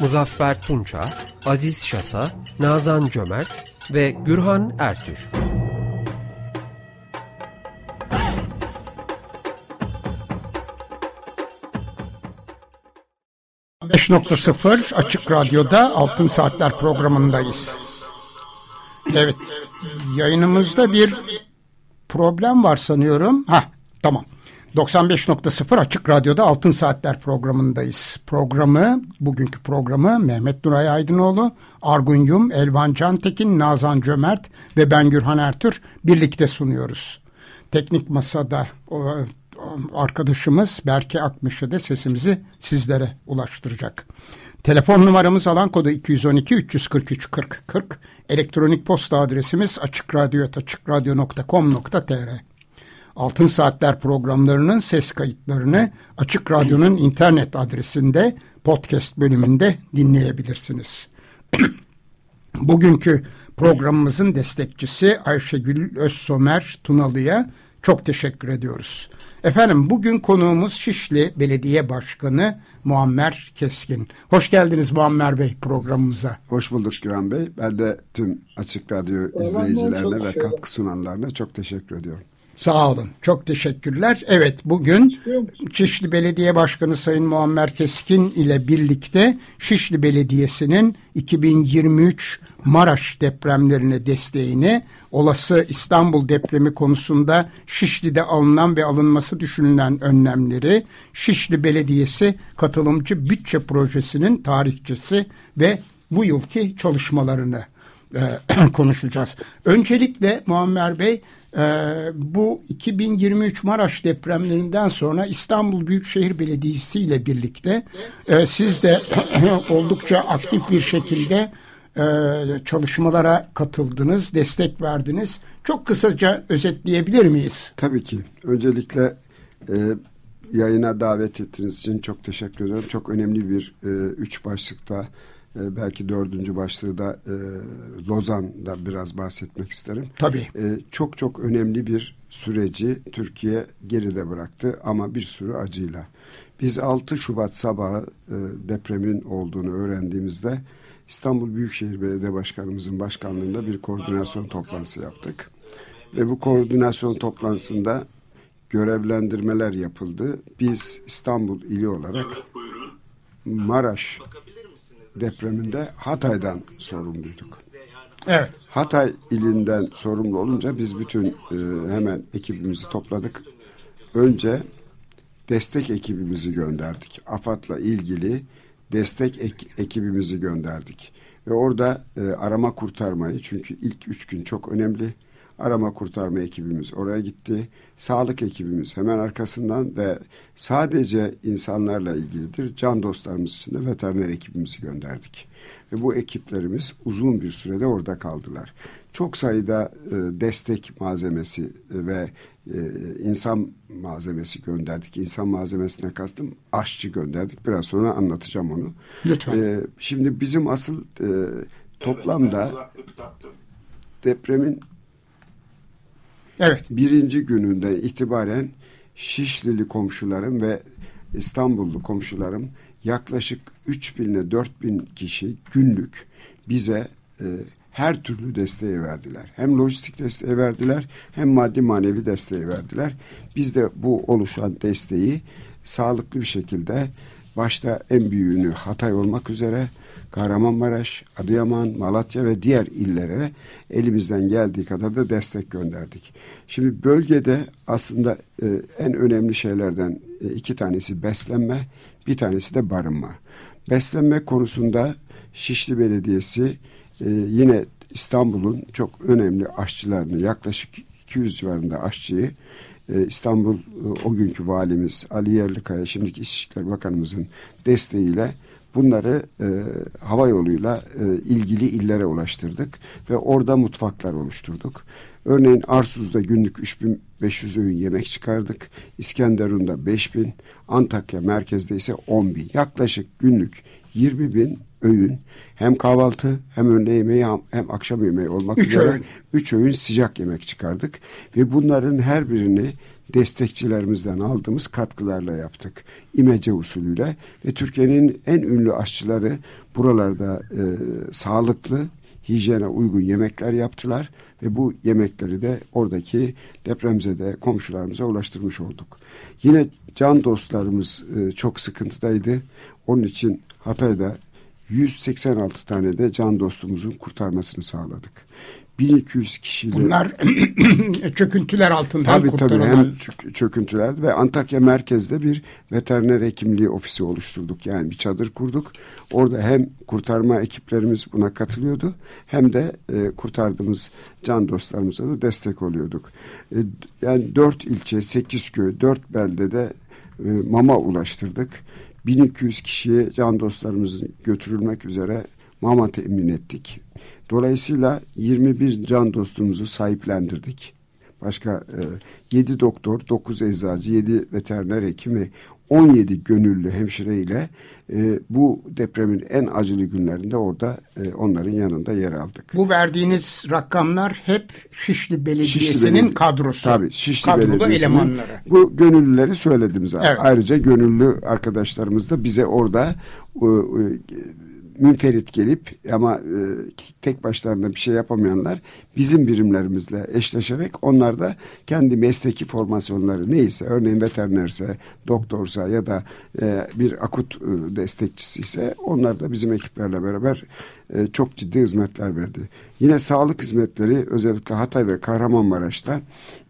Muzaffer Tunça, Aziz Şasa, Nazan Cömert ve Gürhan Ertür. ...5.0 Açık Radyo'da Altın Saatler programındayız. Evet, yayınımızda bir problem var sanıyorum. Ha, tamam. 95.0 Açık Radyo'da Altın Saatler programındayız. Programı, bugünkü programı Mehmet Nuray Aydınoğlu, Argun Yum, Elvan Cantekin, Nazan Cömert ve ben Gürhan Ertür birlikte sunuyoruz. Teknik Masa'da arkadaşımız Berke Akmeşe de sesimizi sizlere ulaştıracak. Telefon numaramız alan kodu 212 343 40 40. Elektronik posta adresimiz açıkradyo.com.tr Altın Saatler programlarının ses kayıtlarını Açık Radyo'nun internet adresinde podcast bölümünde dinleyebilirsiniz. Bugünkü programımızın destekçisi Ayşegül Özsomer Tunalı'ya çok teşekkür ediyoruz. Efendim bugün konuğumuz Şişli Belediye Başkanı Muammer Keskin. Hoş geldiniz Muammer Bey programımıza. Hoş bulduk Güran Bey. Ben de tüm Açık Radyo izleyicilerine ve katkı sunanlarına çok teşekkür ediyorum. Sağ olun. Çok teşekkürler. Evet bugün Şişli Belediye Başkanı Sayın Muammer Keskin ile birlikte Şişli Belediyesi'nin 2023 Maraş depremlerine desteğini, olası İstanbul depremi konusunda Şişli'de alınan ve alınması düşünülen önlemleri, Şişli Belediyesi katılımcı bütçe projesinin tarihçesi ve bu yılki çalışmalarını e, konuşacağız. Öncelikle Muammer Bey bu 2023 Maraş depremlerinden sonra İstanbul Büyükşehir Belediyesi ile birlikte e, siz de oldukça aktif bir şekilde e, çalışmalara katıldınız, destek verdiniz. Çok kısaca özetleyebilir miyiz? Tabii ki. Öncelikle e, yayına davet ettiğiniz için çok teşekkür ediyorum. Çok önemli bir e, üç başlıkta e, belki dördüncü başlığı da e, Lozan'da biraz bahsetmek isterim. Tabii. E, çok çok önemli bir süreci Türkiye geride bıraktı ama bir sürü acıyla. Biz 6 Şubat sabahı e, depremin olduğunu öğrendiğimizde İstanbul Büyükşehir Belediye Başkanımızın başkanlığında bir koordinasyon toplantısı yaptık. Ve bu koordinasyon toplantısında görevlendirmeler yapıldı. Biz İstanbul ili olarak Maraş depreminde Hatay'dan sorumluyduk. Evet. Hatay ilinden sorumlu olunca biz bütün e, hemen ekibimizi topladık. Önce destek ekibimizi gönderdik. AFAD'la ilgili destek ek, ekibimizi gönderdik. Ve orada e, arama kurtarmayı çünkü ilk üç gün çok önemli arama kurtarma ekibimiz oraya gitti. Sağlık ekibimiz hemen arkasından ve sadece insanlarla ilgilidir. Can dostlarımız için de veteriner ekibimizi gönderdik. Ve bu ekiplerimiz uzun bir sürede orada kaldılar. Çok sayıda e, destek malzemesi e, ve e, insan malzemesi gönderdik. İnsan malzemesine kastım aşçı gönderdik. Biraz sonra anlatacağım onu. Lütfen. E, şimdi bizim asıl e, toplamda depremin Evet. birinci gününde itibaren Şişlili komşularım ve İstanbullu komşularım yaklaşık 3000 ile 4000 kişi günlük bize e, her türlü desteği verdiler. Hem lojistik desteği verdiler hem maddi manevi desteği verdiler. Biz de bu oluşan desteği sağlıklı bir şekilde başta en büyüğünü Hatay olmak üzere Kahramanmaraş, Adıyaman, Malatya ve diğer illere elimizden geldiği kadar da destek gönderdik. Şimdi bölgede aslında e, en önemli şeylerden e, iki tanesi beslenme, bir tanesi de barınma. Beslenme konusunda Şişli Belediyesi e, yine İstanbul'un çok önemli aşçılarını yaklaşık 200 civarında aşçıyı e, İstanbul e, o günkü valimiz Ali Yerlikaya şimdiki İçişleri Bakanımızın desteğiyle bunları e, hava yoluyla e, ilgili illere ulaştırdık ve orada mutfaklar oluşturduk. Örneğin Arsuz'da günlük 3500 öğün yemek çıkardık. İskenderun'da 5000, Antakya merkezde ise 10 bin. Yaklaşık günlük 20 bin öğün hem kahvaltı hem öğle yemeği hem akşam yemeği olmak üç üzere öğün. üç öğün sıcak yemek çıkardık ve bunların her birini destekçilerimizden aldığımız katkılarla yaptık. İmece usulüyle ve Türkiye'nin en ünlü aşçıları buralarda e, sağlıklı, hijyene uygun yemekler yaptılar ve bu yemekleri de oradaki depremzede komşularımıza ulaştırmış olduk. Yine can dostlarımız e, çok sıkıntıdaydı. Onun için Hatay'da 186 tane de can dostumuzun kurtarmasını sağladık. 1200 kişiyle... Bunlar çöküntüler altından tabii, kurtarılan... Tabii hem çök, çöküntüler ve Antakya merkezde bir veteriner hekimliği ofisi oluşturduk. Yani bir çadır kurduk. Orada hem kurtarma ekiplerimiz buna katılıyordu hem de e, kurtardığımız can dostlarımıza da destek oluyorduk. E, yani dört ilçe, sekiz köy, dört beldede e, mama ulaştırdık. 1200 kişiye can dostlarımızın götürülmek üzere mama temin ettik. Dolayısıyla 21 can dostumuzu sahiplendirdik. Başka e, 7 doktor, 9 eczacı, 7 veteriner hekimi, 17 gönüllü hemşire ile e, bu depremin en acılı günlerinde orada e, onların yanında yer aldık. Bu verdiğiniz rakamlar hep Şişli Belediyesi'nin Şişli Belediye, kadrosu. Tabii Şişli Belediyesi'nin elemanları. Bu gönüllüleri söyledim zaten. Evet. Ayrıca gönüllü arkadaşlarımız da bize orada e, e, münferit gelip ama e, tek başlarına bir şey yapamayanlar bizim birimlerimizle eşleşerek onlar da kendi mesleki formasyonları neyse örneğin veterinerse, doktorsa ya da e, bir akut e, destekçisi ise onlar da bizim ekiplerle beraber e, çok ciddi hizmetler verdi. Yine sağlık hizmetleri özellikle Hatay ve Kahramanmaraş'ta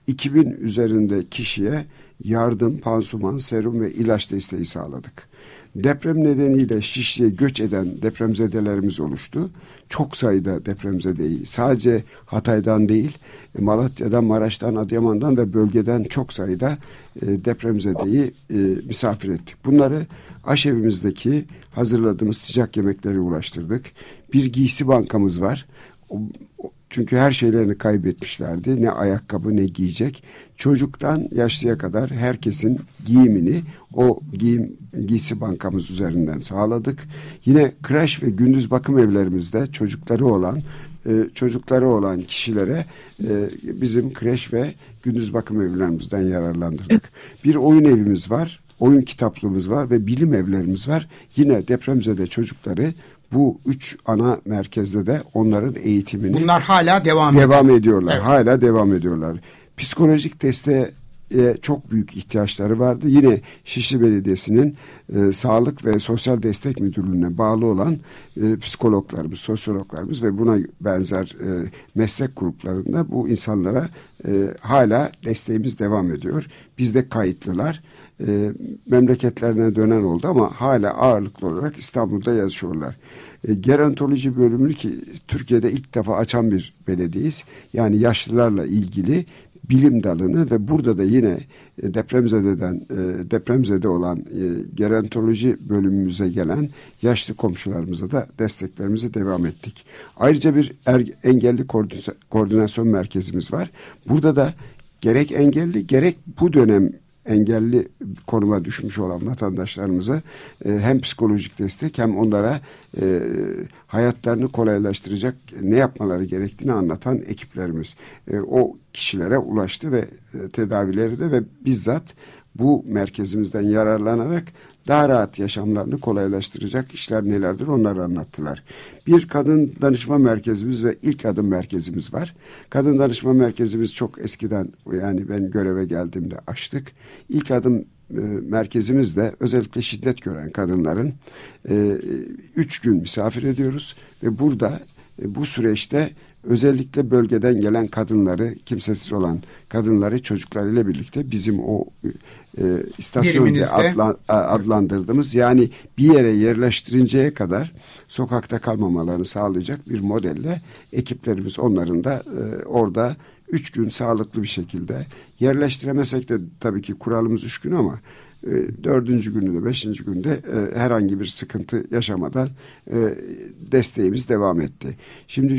2000 üzerinde kişiye yardım, pansuman, serum ve ilaç desteği sağladık. Deprem nedeniyle Şişli'ye göç eden depremzedelerimiz oluştu. Çok sayıda depremzedeyi sadece Hatay'dan değil Malatya'dan, Maraş'tan, Adıyaman'dan ve bölgeden çok sayıda e, depremzedeyi e, misafir ettik. Bunları aşevimizdeki hazırladığımız sıcak yemekleri ulaştırdık. Bir giysi bankamız var. Çünkü her şeylerini kaybetmişlerdi. Ne ayakkabı ne giyecek. Çocuktan yaşlıya kadar herkesin giyimini o giyim giysi bankamız üzerinden sağladık. Yine kreş ve gündüz bakım evlerimizde çocukları olan e, çocukları olan kişilere e, bizim kreş ve gündüz bakım evlerimizden yararlandırdık. Bir oyun evimiz var oyun kitaplığımız var ve bilim evlerimiz var. Yine depremzede çocukları bu üç ana merkezde de onların eğitimini bunlar hala devam devam ediyor. ediyorlar. Evet. Hala devam ediyorlar. Psikolojik desteğe e, çok büyük ihtiyaçları vardı. Yine Şişli Belediyesi'nin e, Sağlık ve Sosyal Destek Müdürlüğü'ne bağlı olan e, psikologlarımız, sosyologlarımız ve buna benzer e, meslek gruplarında bu insanlara e, hala desteğimiz devam ediyor. Bizde kayıtlılar e, memleketlerine dönen oldu ama hala ağırlıklı olarak İstanbul'da yaşıyorlar. E, gerontoloji bölümünü ki Türkiye'de ilk defa açan bir belediyeyiz. Yani yaşlılarla ilgili bilim dalını ve burada da yine e, depremzededen e, depremzede olan e, gerontoloji bölümümüze gelen yaşlı komşularımıza da desteklerimizi devam ettik. Ayrıca bir er, engelli koordinasyon merkezimiz var. Burada da gerek engelli gerek bu dönem engelli konuma düşmüş olan vatandaşlarımıza e, hem psikolojik destek hem onlara e, hayatlarını kolaylaştıracak ne yapmaları gerektiğini anlatan ekiplerimiz. E, o kişilere ulaştı ve e, tedavileri de ve bizzat bu merkezimizden yararlanarak daha rahat yaşamlarını kolaylaştıracak işler nelerdir onları anlattılar. Bir kadın danışma merkezimiz ve ilk adım merkezimiz var. Kadın danışma merkezimiz çok eskiden yani ben göreve geldiğimde açtık. İlk adım e, merkezimizde özellikle şiddet gören kadınların e, üç gün misafir ediyoruz ve burada e, bu süreçte özellikle bölgeden gelen kadınları, kimsesiz olan kadınları çocuklarıyla birlikte bizim o e, istasyonda adla, adlandırdığımız yani bir yere yerleştirinceye kadar sokakta kalmamalarını sağlayacak bir modelle ekiplerimiz onların da e, orada üç gün sağlıklı bir şekilde yerleştiremesek de tabii ki kuralımız üç gün ama e, dördüncü günde, beşinci günde e, herhangi bir sıkıntı yaşamadan e, desteğimiz devam etti. Şimdi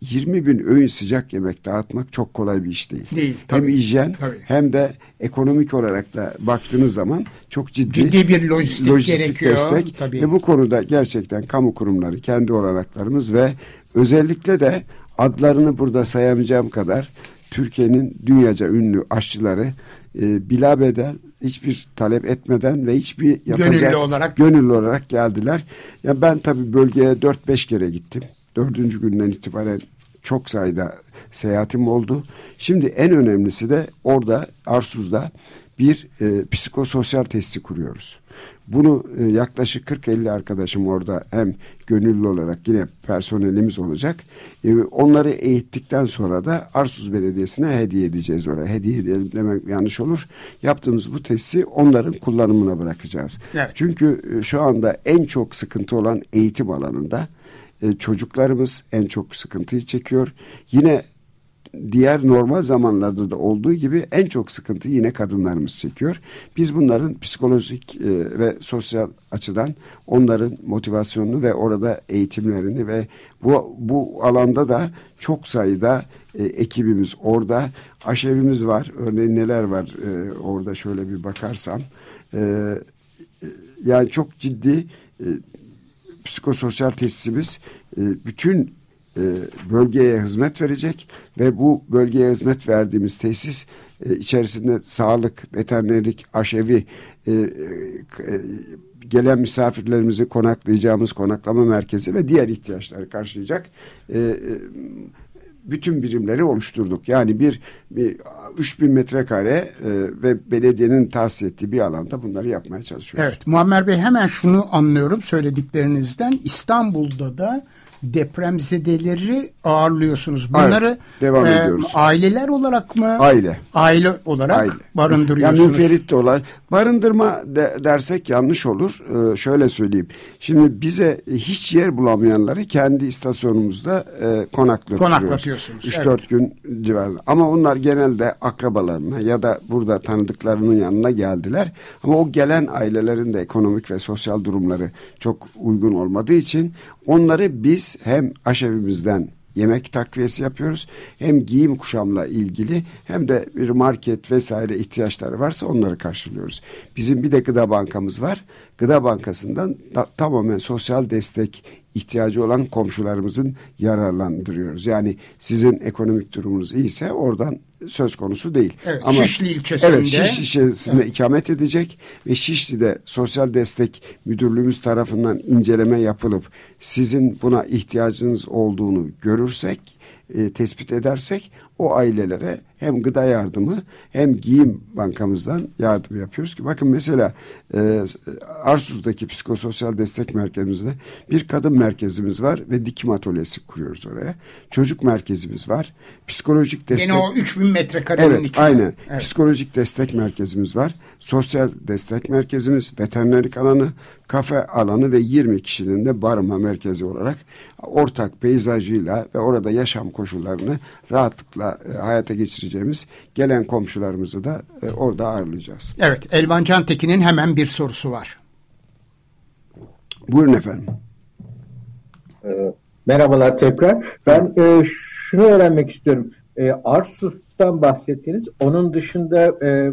20 bin öğün sıcak yemek dağıtmak çok kolay bir iş değil. Değil. Tabii, hem hijyen tabii. hem de ekonomik olarak da baktığınız zaman çok ciddi, ciddi bir lojistik, lojistik gerekiyor. destek. Tabii. Ve bu konuda gerçekten kamu kurumları, kendi olanaklarımız ve özellikle de adlarını burada sayamayacağım kadar Türkiye'nin dünyaca ünlü aşçıları e, bila bedel hiçbir talep etmeden ve hiçbir yapacak gönüllü olarak gönüllü olarak geldiler. Ya ben tabii bölgeye 4-5 kere gittim. Dördüncü günden itibaren çok sayıda seyahatim oldu. Şimdi en önemlisi de orada Arsuz'da bir e, psikososyal testi kuruyoruz. Bunu e, yaklaşık 40-50 arkadaşım orada hem gönüllü olarak yine personelimiz olacak. E, onları eğittikten sonra da Arsuz Belediyesi'ne hediye edeceğiz oraya. Hediye edelim demek yanlış olur. Yaptığımız bu testi onların kullanımına bırakacağız. Evet. Çünkü e, şu anda en çok sıkıntı olan eğitim alanında e, çocuklarımız en çok sıkıntıyı çekiyor. Yine diğer normal zamanlarda da olduğu gibi en çok sıkıntı yine kadınlarımız çekiyor. Biz bunların psikolojik e, ve sosyal açıdan onların motivasyonunu ve orada eğitimlerini ve bu bu alanda da çok sayıda e, ekibimiz orada aşevimiz var. Örneğin neler var e, orada şöyle bir bakarsam e, e yani çok ciddi e, psikososyal tesisimiz e, bütün e, bölgeye hizmet verecek ve bu bölgeye hizmet verdiğimiz tesis e, içerisinde sağlık, veterinerlik, aşevi, gelen misafirlerimizi konaklayacağımız konaklama merkezi ve diğer ihtiyaçları karşılayacak bütün birimleri oluşturduk. Yani bir, bir 3000 metrekare e, ve belediyenin tahsis ettiği bir alanda bunları yapmaya çalışıyoruz. Evet Muammer Bey hemen şunu anlıyorum söylediklerinizden İstanbul'da da depremzedeleri ağırlıyorsunuz. Bunları evet, devam e, ediyoruz. aileler olarak mı? Aile. Aile olarak Aile. barındırıyorsunuz. Yani münferit olan barındırma de, dersek yanlış olur. Ee, şöyle söyleyeyim. Şimdi bize hiç yer bulamayanları kendi istasyonumuzda e, konaklatıyoruz. Konaklatıyorsunuz. 3-4 evet. gün civarında. Ama onlar genelde akrabalarına ya da burada tanıdıklarının yanına geldiler. Ama o gelen ailelerin de ekonomik ve sosyal durumları çok uygun olmadığı için onları biz hem aşevimizden yemek takviyesi yapıyoruz. Hem giyim kuşamla ilgili hem de bir market vesaire ihtiyaçları varsa onları karşılıyoruz. Bizim bir de gıda bankamız var. Gıda bankasından da, tamamen sosyal destek ihtiyacı olan komşularımızın yararlandırıyoruz. Yani sizin ekonomik durumunuz iyiyse oradan söz konusu değil. Evet, Ama Şişli ilçesinde. Evet Şişli ilçesinde evet. ikamet edecek ve Şişli'de sosyal destek müdürlüğümüz tarafından inceleme yapılıp sizin buna ihtiyacınız olduğunu görürsek e, tespit edersek o ailelere hem gıda yardımı hem giyim bankamızdan yardım yapıyoruz ki bakın mesela e, Arsuz'daki psikososyal destek merkezimizde bir kadın merkezimiz var ve dikim atölyesi kuruyoruz oraya. Çocuk merkezimiz var. Psikolojik destek. Yine o 3000 metrekarenin evet, içinde. Aynen. Evet. Psikolojik destek merkezimiz var. Sosyal destek merkezimiz, veterinerlik alanı, kafe alanı ve 20 kişinin de barınma merkezi olarak ortak peyzajıyla ve orada yaşam koşullarını rahatlıkla e, hayata geçireceğimiz gelen komşularımızı da e, orada ağırlayacağız. Evet, Elvan Cantekin'in hemen bir sorusu var. Buyurun efendim. E, merhabalar tekrar. Ben e, şunu öğrenmek istiyorum. E, Arsus'tan bahsettiniz. Onun dışında e,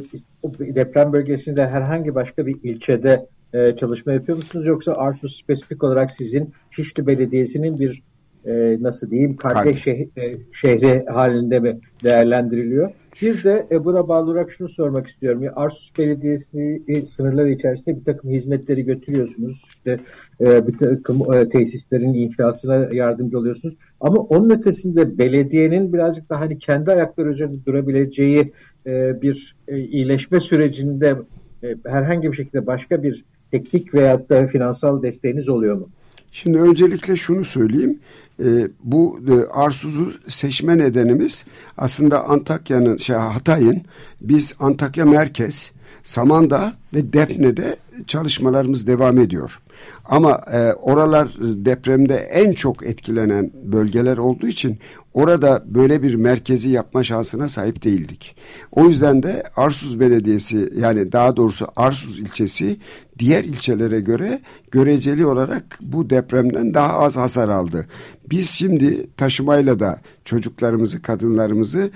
deprem bölgesinde herhangi başka bir ilçede e, çalışma yapıyor musunuz? Yoksa Arsus spesifik olarak sizin Şişli Belediyesi'nin bir e, nasıl diyeyim kardeş şehri, e, şehri halinde mi değerlendiriliyor? Bir de e, buna bağlı olarak şunu sormak istiyorum. Ya, Arsus Belediyesi e, sınırları içerisinde bir takım hizmetleri götürüyorsunuz. İşte e, bir takım e, tesislerin inşaatına yardımcı oluyorsunuz. Ama onun ötesinde belediyenin birazcık daha hani kendi ayakları üzerinde durabileceği e, bir e, iyileşme sürecinde e, herhangi bir şekilde başka bir teknik veyahut da finansal desteğiniz oluyor mu? Şimdi öncelikle şunu söyleyeyim. E, bu e, Arsuz'u seçme nedenimiz aslında Antakya'nın, şey Hatay'ın biz Antakya merkez, Samandağ ve Defne'de çalışmalarımız devam ediyor. Ama e, oralar depremde en çok etkilenen bölgeler olduğu için orada böyle bir merkezi yapma şansına sahip değildik. O yüzden de Arsuz Belediyesi yani daha doğrusu Arsuz ilçesi diğer ilçelere göre göreceli olarak bu depremden daha az hasar aldı. Biz şimdi taşımayla da çocuklarımızı, kadınlarımızı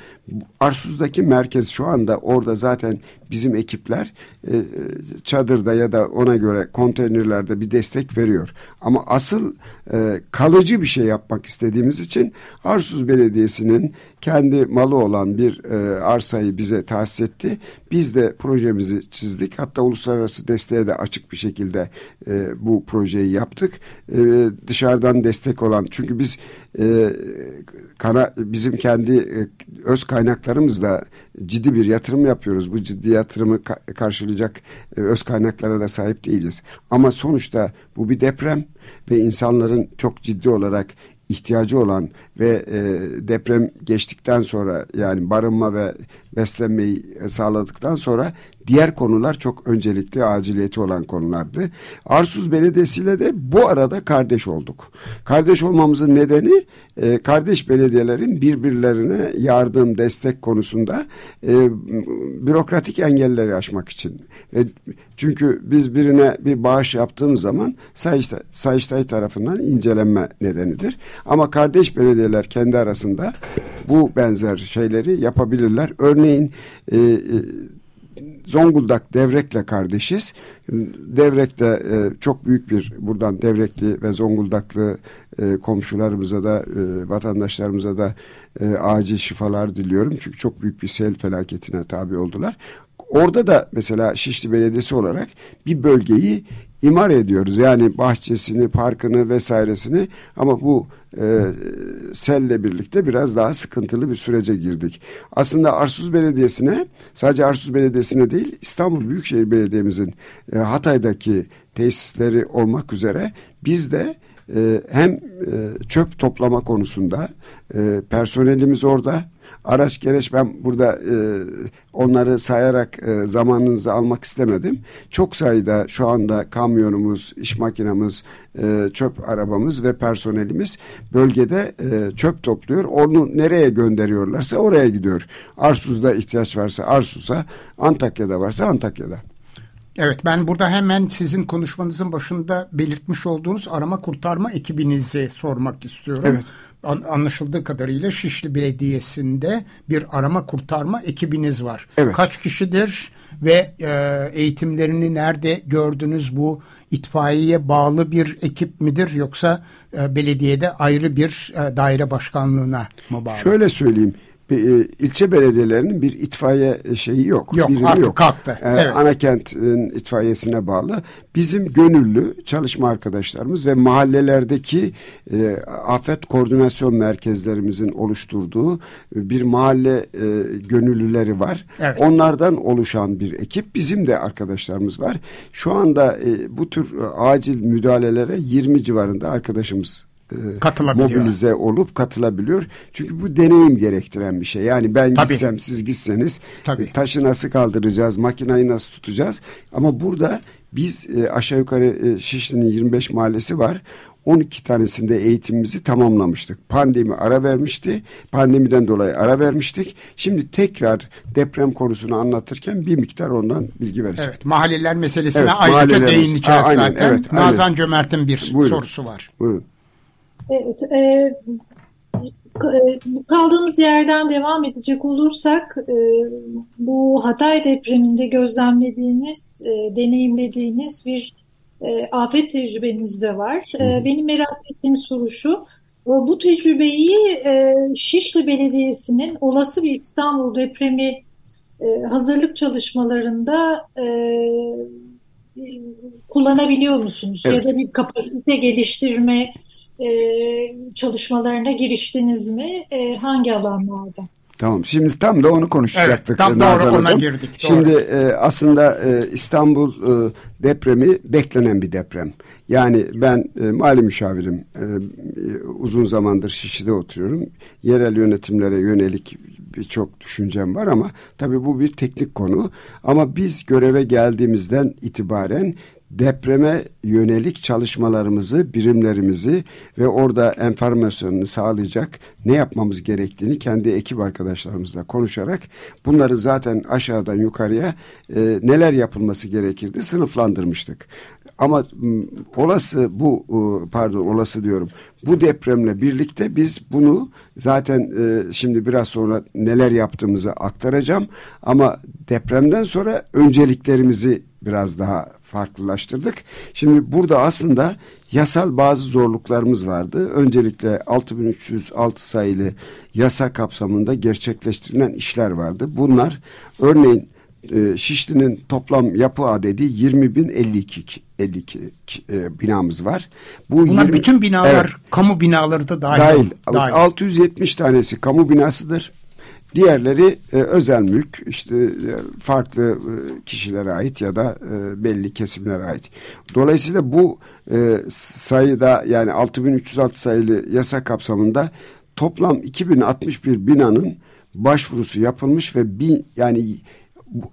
Arsuz'daki merkez şu anda orada zaten bizim ekipler e, e, çadırda ya da ona göre konteynerlerde bir destek veriyor. Ama asıl e, kalıcı bir şey yapmak istediğimiz için Arsuz Belediyesi'nin kendi malı olan bir e, arsayı bize tahsis etti. Biz de projemizi çizdik. Hatta uluslararası desteğe de açık bir şekilde e, bu projeyi yaptık. E, dışarıdan destek olan çünkü biz e, kana, bizim kendi e, öz kaynaklarımızla ciddi bir yatırım yapıyoruz. Bu ciddi yatırımı ka karşılayacak e, öz kaynaklara da sahip değiliz. Ama sonuçta bu bir deprem ve insanların çok ciddi olarak ihtiyacı olan ve e, deprem geçtikten sonra yani barınma ve beslenmeyi sağladıktan sonra diğer konular çok öncelikli aciliyeti olan konulardı. Arsuz Belediyesi ile de bu arada kardeş olduk. Kardeş olmamızın nedeni e, kardeş belediyelerin birbirlerine yardım, destek konusunda e, bürokratik engelleri aşmak için. E, çünkü biz birine bir bağış yaptığımız zaman Sayıştay, Sayıştay tarafından incelenme nedenidir. Ama kardeş belediyeler kendi arasında bu benzer şeyleri yapabilirler. Örneğin e, e, Zonguldak Devrek'le kardeşiz. Devrek'te e, çok büyük bir buradan Devrekli ve Zonguldaklı e, komşularımıza da e, vatandaşlarımıza da e, acil şifalar diliyorum. Çünkü çok büyük bir sel felaketine tabi oldular. Orada da mesela Şişli Belediyesi olarak bir bölgeyi imar ediyoruz. Yani bahçesini, parkını vesairesini ama bu e, selle birlikte biraz daha sıkıntılı bir sürece girdik. Aslında Arsuz Belediyesi'ne sadece Arsuz Belediyesi'ne değil İstanbul Büyükşehir Belediye'mizin e, Hatay'daki tesisleri olmak üzere biz de e, hem e, çöp toplama konusunda e, personelimiz orada araç gereç ben burada e, onları sayarak e, zamanınızı almak istemedim. Çok sayıda şu anda kamyonumuz, iş makinamız, e, çöp arabamız ve personelimiz bölgede e, çöp topluyor. Onu nereye gönderiyorlarsa oraya gidiyor. Arsuz'da ihtiyaç varsa Arsuz'a, Antakya'da varsa Antakya'da. Evet ben burada hemen sizin konuşmanızın başında belirtmiş olduğunuz arama kurtarma ekibinizi sormak istiyorum. Evet. Anlaşıldığı kadarıyla Şişli Belediyesi'nde bir arama kurtarma ekibiniz var. Evet. Kaç kişidir ve e, eğitimlerini nerede gördünüz bu itfaiyeye bağlı bir ekip midir yoksa e, belediyede ayrı bir e, daire başkanlığına mı bağlı? Şöyle söyleyeyim ilçe belediyelerinin bir itfaiye şeyi yok. Yok birimi artık yok. kalktı. Ee, evet. Anakent'in itfaiyesine bağlı. Bizim gönüllü çalışma arkadaşlarımız ve mahallelerdeki e, afet koordinasyon merkezlerimizin oluşturduğu bir mahalle e, gönüllüleri var. Evet. Onlardan oluşan bir ekip. Bizim de arkadaşlarımız var. Şu anda e, bu tür e, acil müdahalelere 20 civarında arkadaşımız e, mobilize olup katılabiliyor. Çünkü bu deneyim gerektiren bir şey. Yani ben Tabii. gitsem siz gitseniz Tabii. E, taşı nasıl kaldıracağız, makinayı nasıl tutacağız? Ama burada biz e, aşağı yukarı e, Şişli'nin 25 mahallesi var. 12 tanesinde eğitimimizi tamamlamıştık. Pandemi ara vermişti. Pandemiden dolayı ara vermiştik. Şimdi tekrar deprem konusunu anlatırken bir miktar ondan bilgi vereceğim. Evet, mahalleler meselesine evet, ayrıca değineceğiz Aa, aynen, zaten. Evet, Nazan aynen. Cömert'in bir Buyurun. sorusu var. Buyurun. Evet, e, e, kaldığımız yerden devam edecek olursak e, bu Hatay depreminde gözlemlediğiniz, e, deneyimlediğiniz bir e, afet tecrübeniz de var. E, benim merak ettiğim soru şu, bu tecrübeyi e, Şişli Belediyesi'nin olası bir İstanbul depremi e, hazırlık çalışmalarında e, kullanabiliyor musunuz? Evet. Ya da bir kapasite geliştirme e, çalışmalarına giriştiniz mi? E, hangi alanlarda? Tamam. Şimdi tam da onu konuşacaktık. Evet, tam Nazan doğru ona girdik. Doğru. Şimdi e, aslında e, İstanbul e, depremi beklenen bir deprem. Yani ben e, mali müşavirim. E, uzun zamandır Şişli'de oturuyorum. Yerel yönetimlere yönelik birçok düşüncem var ama tabii bu bir teknik konu. Ama biz göreve geldiğimizden itibaren depreme yönelik çalışmalarımızı, birimlerimizi ve orada enformasyonunu sağlayacak ne yapmamız gerektiğini kendi ekip arkadaşlarımızla konuşarak bunları zaten aşağıdan yukarıya e, neler yapılması gerekirdi sınıflandırmıştık. Ama olası bu e, pardon olası diyorum bu depremle birlikte biz bunu zaten e, şimdi biraz sonra neler yaptığımızı aktaracağım ama depremden sonra önceliklerimizi biraz daha farklılaştırdık. Şimdi burada aslında yasal bazı zorluklarımız vardı. Öncelikle 6306 sayılı yasa kapsamında gerçekleştirilen işler vardı. Bunlar örneğin e, Şişli'nin toplam yapı adedi 20.052 52 e, binamız var. Bu Bunlar 20, bütün binalar evet, kamu binaları da dahil. Dahil. dahil. 670 tanesi kamu binasıdır. Diğerleri e, özel mülk işte e, farklı e, kişilere ait ya da e, belli kesimlere ait. Dolayısıyla bu e, sayıda yani 6306 sayılı yasa kapsamında toplam 2061 binanın başvurusu yapılmış ve bin yani bu,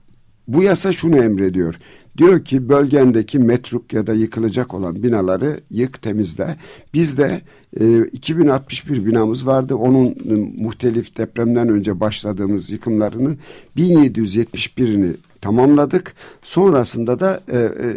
bu yasa şunu emrediyor. Diyor ki bölgendeki metruk ya da yıkılacak olan binaları yık temizle. Bizde e, 2061 binamız vardı. Onun e, muhtelif depremden önce başladığımız yıkımlarının 1771'ini tamamladık. Sonrasında da e, e,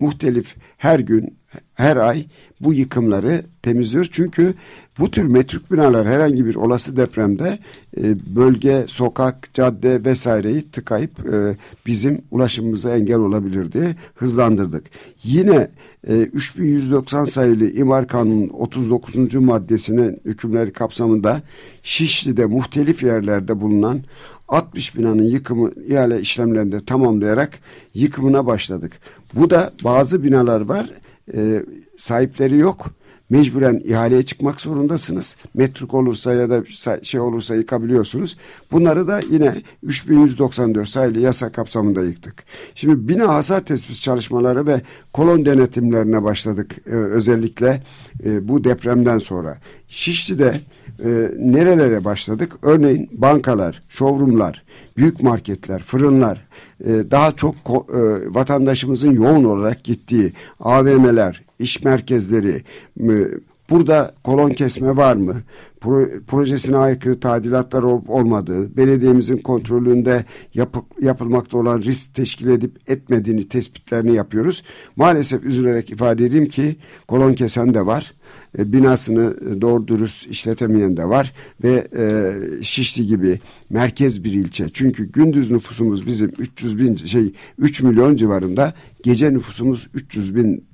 muhtelif her gün her ay bu yıkımları temizliyoruz. Çünkü bu tür metruk binalar herhangi bir olası depremde e, bölge, sokak, cadde vesaireyi tıkayıp e, bizim ulaşımımıza engel olabilir diye hızlandırdık. Yine e, 3190 sayılı İmar Kanunu 39. maddesinin hükümleri kapsamında Şişli'de muhtelif yerlerde bulunan 60 binanın yıkımı ihale işlemlerinde tamamlayarak yıkımına başladık. Bu da bazı binalar var e, sahipleri yok. Mecburen ihaleye çıkmak zorundasınız. Metruk olursa ya da şey olursa yıkabiliyorsunuz. Bunları da yine 3194 sayılı yasa kapsamında yıktık. Şimdi bina hasar tespit çalışmaları ve kolon denetimlerine başladık. Ee, özellikle e, bu depremden sonra. Şişli'de e, nerelere başladık? Örneğin bankalar, showroomlar, büyük marketler, fırınlar, e, daha çok e, vatandaşımızın yoğun olarak gittiği AVM'ler, iş merkezleri, e, burada kolon kesme var mı? Pro, projesine aykırı tadilatlar olup olmadığı, belediyemizin kontrolünde yapı, yapılmakta olan risk teşkil edip etmediğini tespitlerini yapıyoruz. Maalesef üzülerek ifade edeyim ki kolon kesen de var e, binasını e, doğru dürüst işletemeyen de var ve e, Şişli gibi merkez bir ilçe. Çünkü gündüz nüfusumuz bizim 300 bin şey 3 milyon civarında gece nüfusumuz 300 bin.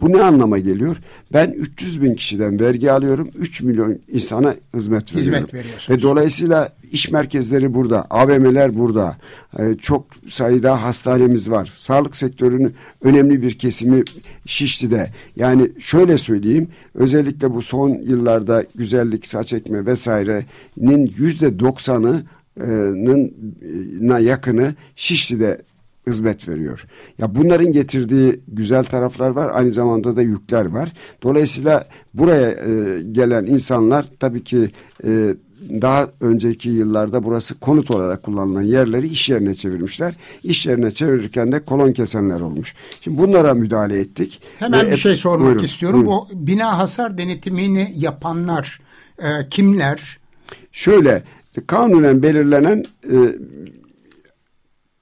Bu ne anlama geliyor? Ben 300 bin kişiden vergi alıyorum 3 milyon insana hizmet veriyorum. Hizmet Ve dolayısıyla iş merkezleri burada, AVM'ler burada. Ee, çok sayıda hastanemiz var. Sağlık sektörünün önemli bir kesimi Şişli'de. Yani şöyle söyleyeyim, özellikle bu son yıllarda güzellik, saç ekme vesairenin yüzde doksanının yakını Şişli'de hizmet veriyor. Ya bunların getirdiği güzel taraflar var, aynı zamanda da yükler var. Dolayısıyla buraya e, gelen insanlar tabii ki e, daha önceki yıllarda burası konut olarak kullanılan yerleri iş yerine çevirmişler. İş yerine çevirirken de kolon kesenler olmuş. Şimdi bunlara müdahale ettik. Hemen Ve bir şey sormak buyurun, istiyorum. Buyurun. Bu bina hasar denetimini yapanlar e, kimler? Şöyle kanunen belirlenen e,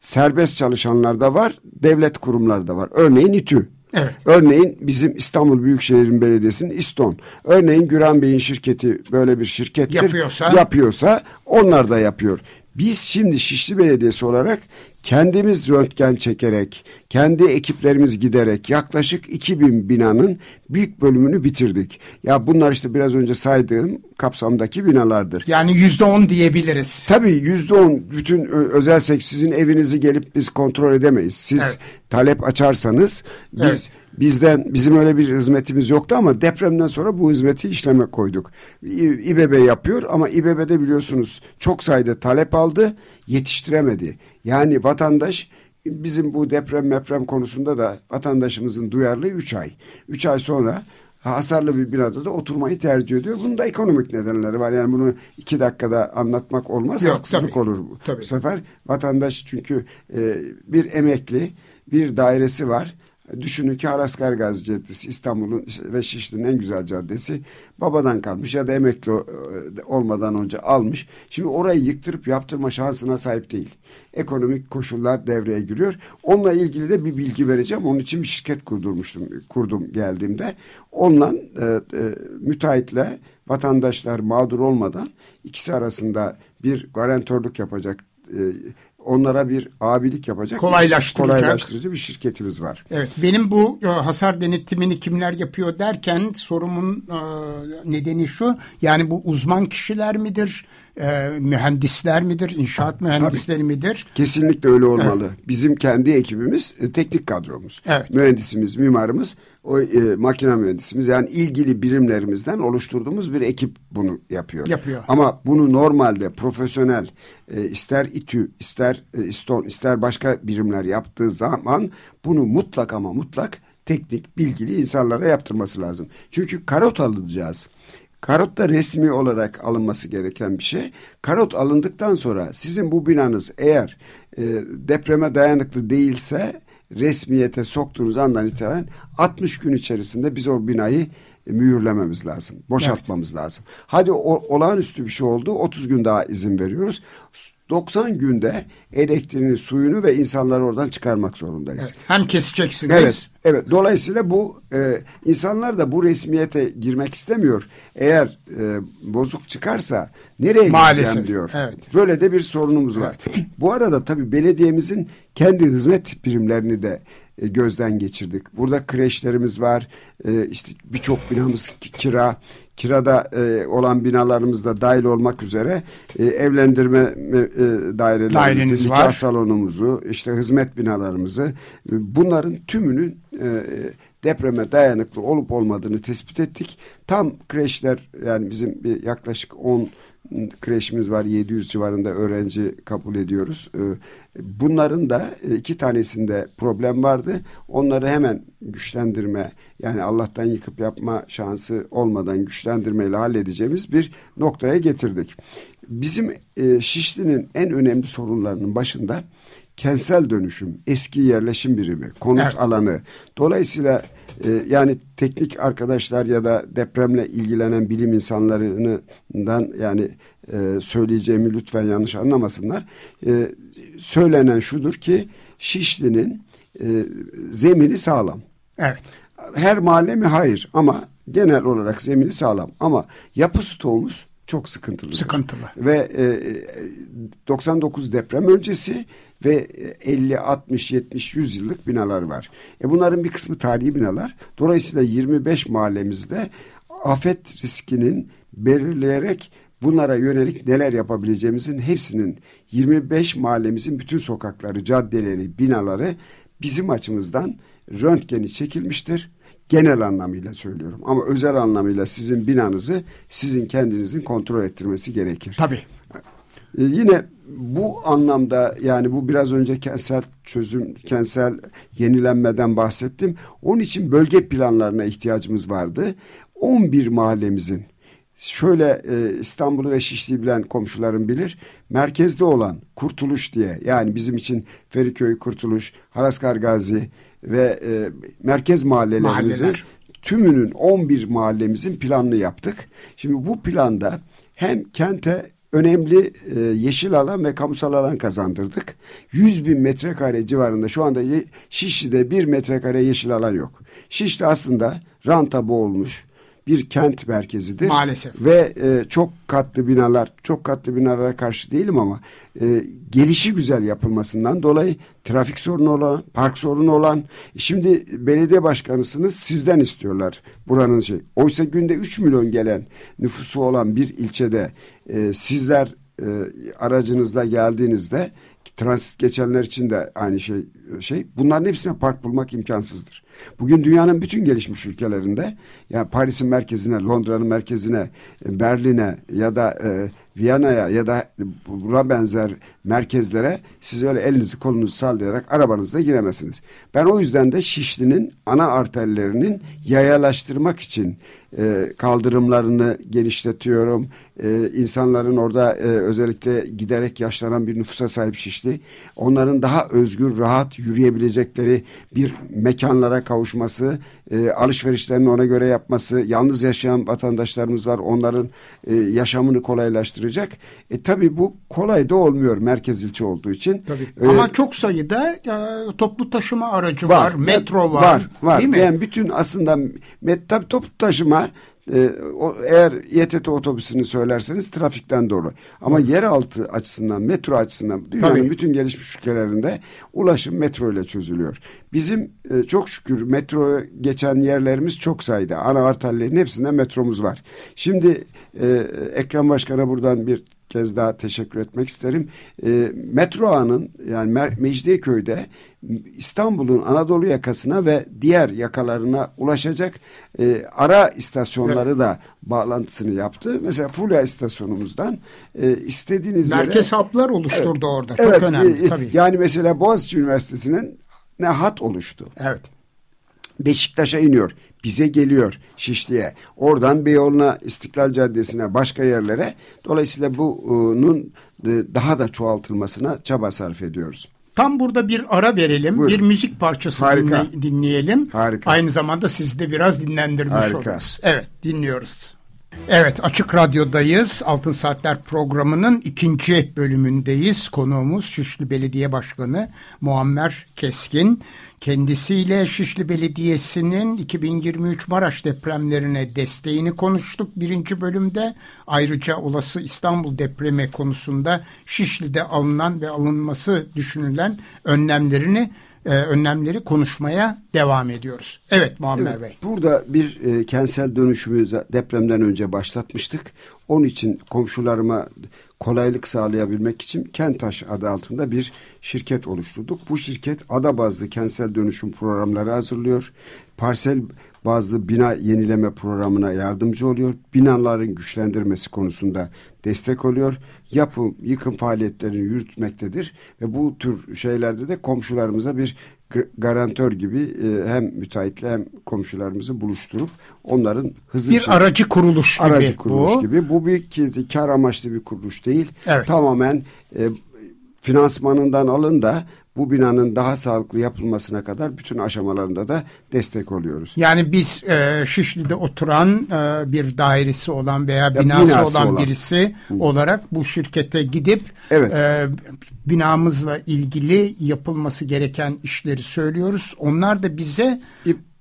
serbest çalışanlar da var, devlet kurumları da var. Örneğin İTÜ. Evet. Örneğin bizim İstanbul Büyükşehir Belediyesi'nin İston. Örneğin Güran Bey'in şirketi böyle bir şirkettir. Yapıyorsa. Yapıyorsa onlar da yapıyor. Biz şimdi Şişli Belediyesi olarak kendimiz röntgen çekerek, kendi ekiplerimiz giderek yaklaşık 2000 binanın büyük bölümünü bitirdik. Ya bunlar işte biraz önce saydığım kapsamdaki binalardır. Yani yüzde on diyebiliriz. Tabii yüzde on bütün özel sizin evinizi gelip biz kontrol edemeyiz. Siz evet. talep açarsanız biz evet Bizden bizim öyle bir hizmetimiz yoktu ama depremden sonra bu hizmeti işleme koyduk. İBB yapıyor ama İBB'de biliyorsunuz çok sayıda talep aldı, yetiştiremedi. Yani vatandaş bizim bu deprem meprem konusunda da vatandaşımızın duyarlı üç ay. Üç ay sonra hasarlı bir binada da oturmayı tercih ediyor. Bunun da ekonomik nedenleri var. Yani bunu iki dakikada anlatmak olmaz. Yok, haksızlık tabii. olur bu. Tabii. Bu sefer vatandaş çünkü e, bir emekli bir dairesi var. Düşünün ki Halaskar Gazi Caddesi İstanbul'un ve Şişli'nin en güzel caddesi babadan kalmış ya da emekli e, olmadan önce almış. Şimdi orayı yıktırıp yaptırma şansına sahip değil. Ekonomik koşullar devreye giriyor. Onunla ilgili de bir bilgi vereceğim. Onun için bir şirket kurdurmuştum, kurdum geldiğimde. Onunla e, e, müteahhitle vatandaşlar mağdur olmadan ikisi arasında bir garantörlük yapacak e, onlara bir abilik yapacak kolaylaştıracak. kolaylaştırıcı bir şirketimiz var. Evet benim bu e, hasar denetimini kimler yapıyor derken sorumun e, nedeni şu yani bu uzman kişiler midir e, mühendisler midir inşaat mühendisleri Tabii, midir? Kesinlikle öyle olmalı. Evet. Bizim kendi ekibimiz e, teknik kadromuz. Evet. Mühendisimiz mimarımız o e, makine mühendisimiz yani ilgili birimlerimizden oluşturduğumuz bir ekip bunu yapıyor. Yapıyor. Ama bunu normalde profesyonel e, ister İTÜ, ister e, İSTON, ister başka birimler yaptığı zaman bunu mutlak ama mutlak teknik, bilgili insanlara yaptırması lazım. Çünkü karot alacağız. Karot da resmi olarak alınması gereken bir şey. Karot alındıktan sonra sizin bu binanız eğer e, depreme dayanıklı değilse resmiyete soktuğunuz andan itibaren 60 gün içerisinde biz o binayı mühürlememiz lazım. Boşaltmamız evet. lazım. Hadi o, olağanüstü bir şey oldu. 30 gün daha izin veriyoruz. 90 günde elektriğini, suyunu ve insanları oradan çıkarmak zorundayız. Evet, hem keseceksiniz. Evet, evet. Dolayısıyla bu e, insanlar da bu resmiyete girmek istemiyor. Eğer e, bozuk çıkarsa nereye Maalesef, gideceğim diyor. Evet. Böyle de bir sorunumuz var. Evet. Bu arada tabii belediyemizin kendi hizmet birimlerini de e, gözden geçirdik. Burada kreşlerimiz var. E, işte birçok binamız kira. Kirada e, olan binalarımız da dahil olmak üzere e, evlendirme e, dairelerimizi, nikah salonumuzu, işte hizmet binalarımızı e, bunların tümünün e, depreme dayanıklı olup olmadığını tespit ettik. Tam kreşler yani bizim bir yaklaşık 10 kreşimiz var 700 civarında öğrenci kabul ediyoruz. Ee, bunların da e, iki tanesinde problem vardı. Onları hemen güçlendirme yani Allah'tan yıkıp yapma şansı olmadan güçlendirmeyle halledeceğimiz bir noktaya getirdik. Bizim e, Şişli'nin en önemli sorunlarının başında kentsel dönüşüm, eski yerleşim birimi, konut evet. alanı. Dolayısıyla e, yani teknik arkadaşlar ya da depremle ilgilenen bilim insanlarından yani e, söyleyeceğimi lütfen yanlış anlamasınlar. E, söylenen şudur ki Şişli'nin e, zemini sağlam. Evet. Her mahalle mi? Hayır ama genel olarak zemini sağlam. Ama yapı stoğumuz çok sıkıntılı. Sıkıntılı. Ve e, 99 deprem öncesi ve 50, 60, 70, 100 yıllık binalar var. E bunların bir kısmı tarihi binalar. Dolayısıyla 25 mahallemizde afet riskinin belirleyerek bunlara yönelik neler yapabileceğimizin hepsinin 25 mahallemizin bütün sokakları, caddeleri, binaları bizim açımızdan röntgeni çekilmiştir. Genel anlamıyla söylüyorum ama özel anlamıyla sizin binanızı sizin kendinizin kontrol ettirmesi gerekir. Tabii. Ee, yine bu anlamda yani bu biraz önce kentsel çözüm, kentsel yenilenmeden bahsettim. Onun için bölge planlarına ihtiyacımız vardı. 11 mahallemizin şöyle e, İstanbul'u ve Şişli'yi bilen komşularım bilir. Merkezde olan Kurtuluş diye yani bizim için Feriköy, Kurtuluş, Halaskar Gazi ve e, merkez mahallelerimizin Mahalleler. tümünün 11 mahallemizin planını yaptık. Şimdi bu planda hem kente önemli e, yeşil alan ve kamusal alan kazandırdık. 100 bin metrekare civarında şu anda Şişli'de bir metrekare yeşil alan yok. Şişli aslında ranta boğulmuş bir kent merkezidir. Maalesef. Ve e, çok katlı binalar, çok katlı binalara karşı değilim ama e, gelişi güzel yapılmasından dolayı trafik sorunu olan, park sorunu olan, şimdi belediye başkanısınız sizden istiyorlar buranın şey. Oysa günde 3 milyon gelen nüfusu olan bir ilçede e, sizler e, aracınızla geldiğinizde transit geçenler için de aynı şey şey. Bunların hepsine park bulmak imkansızdır. Bugün dünyanın bütün gelişmiş ülkelerinde yani Paris'in merkezine, Londra'nın merkezine, e, Berlin'e ya da e, Viyana'ya ya da buna benzer merkezlere siz öyle elinizi kolunuzu sallayarak arabanızda giremezsiniz. Ben o yüzden de Şişli'nin ana arterlerinin yayalaştırmak için e, kaldırımlarını genişletiyorum. E, insanların orada e, özellikle giderek yaşlanan bir nüfusa sahip Şişli. Onların daha özgür, rahat yürüyebilecekleri bir mekanlara kavuşması, e, alışverişlerini ona göre yapması, yalnız yaşayan vatandaşlarımız var. Onların e, yaşamını kolaylaştıracak. E, tabii bu kolay da olmuyor merkez ilçe olduğu için. Tabii. E, Ama çok sayıda e, toplu taşıma aracı var, var metro var. Var, var. Değil mi? Yani bütün aslında met, tabii toplu taşıma e, o, eğer İETT otobüsünü söylerseniz trafikten doğru. Ama evet. yeraltı açısından, metro açısından dünyanın Tabii. bütün gelişmiş ülkelerinde ulaşım metro ile çözülüyor. Bizim e, çok şükür metro geçen yerlerimiz çok sayıda. Ana arterlerin hepsinde metromuz var. Şimdi e, Ekrem Başkan'a buradan bir kez daha teşekkür etmek isterim. E, metro ağının yani Mecidiyeköy'de İstanbul'un Anadolu yakasına ve diğer yakalarına ulaşacak e, ara istasyonları evet. da bağlantısını yaptı. Mesela Fulya istasyonumuzdan e, istediğiniz Merkez yere... haplar oluşturdu evet, orada. Çok evet, önemli e, tabii. Yani mesela Boğaziçi Üniversitesi'nin ne hat oluştu. Evet. Beşiktaş'a iniyor. Bize geliyor Şişli'ye. Oradan Beyoğlu'na, İstiklal Caddesi'ne, başka yerlere. Dolayısıyla bunun e, daha da çoğaltılmasına çaba sarf ediyoruz. Tam burada bir ara verelim. Buyurun. Bir müzik parçası Harika. Dinle, dinleyelim. Harika. Aynı zamanda sizi de biraz dinlendirmiş Harika. oluruz. Evet dinliyoruz. Evet Açık Radyo'dayız. Altın Saatler programının ikinci bölümündeyiz. Konuğumuz Şişli Belediye Başkanı Muammer Keskin. Kendisiyle Şişli Belediyesi'nin 2023 Maraş depremlerine desteğini konuştuk birinci bölümde. Ayrıca olası İstanbul depremi konusunda Şişli'de alınan ve alınması düşünülen önlemlerini e, önlemleri konuşmaya devam ediyoruz. Evet Muammer evet, Bey. Burada bir e, kentsel dönüşümü depremden önce başlatmıştık. Onun için komşularıma kolaylık sağlayabilmek için Kentaş adı altında bir şirket oluşturduk. Bu şirket ada bazlı kentsel dönüşüm programları hazırlıyor. Parsel bazı bina yenileme programına yardımcı oluyor. Binaların güçlendirmesi konusunda destek oluyor. Yapım, yıkım faaliyetlerini yürütmektedir. Ve bu tür şeylerde de komşularımıza bir garantör gibi e, hem müteahhitle hem komşularımızı buluşturup onların hızlı bir şey, aracı kuruluş gibi aracı kuruluş bu. gibi. Bu bir kar amaçlı bir kuruluş değil. Evet. Tamamen e, finansmanından alın da bu binanın daha sağlıklı yapılmasına kadar bütün aşamalarında da destek oluyoruz. Yani biz e, Şişli'de oturan e, bir dairesi olan veya ya binası, binası olan, olan birisi Hı. olarak bu şirkete gidip evet. e, binamızla ilgili yapılması gereken işleri söylüyoruz. Onlar da bize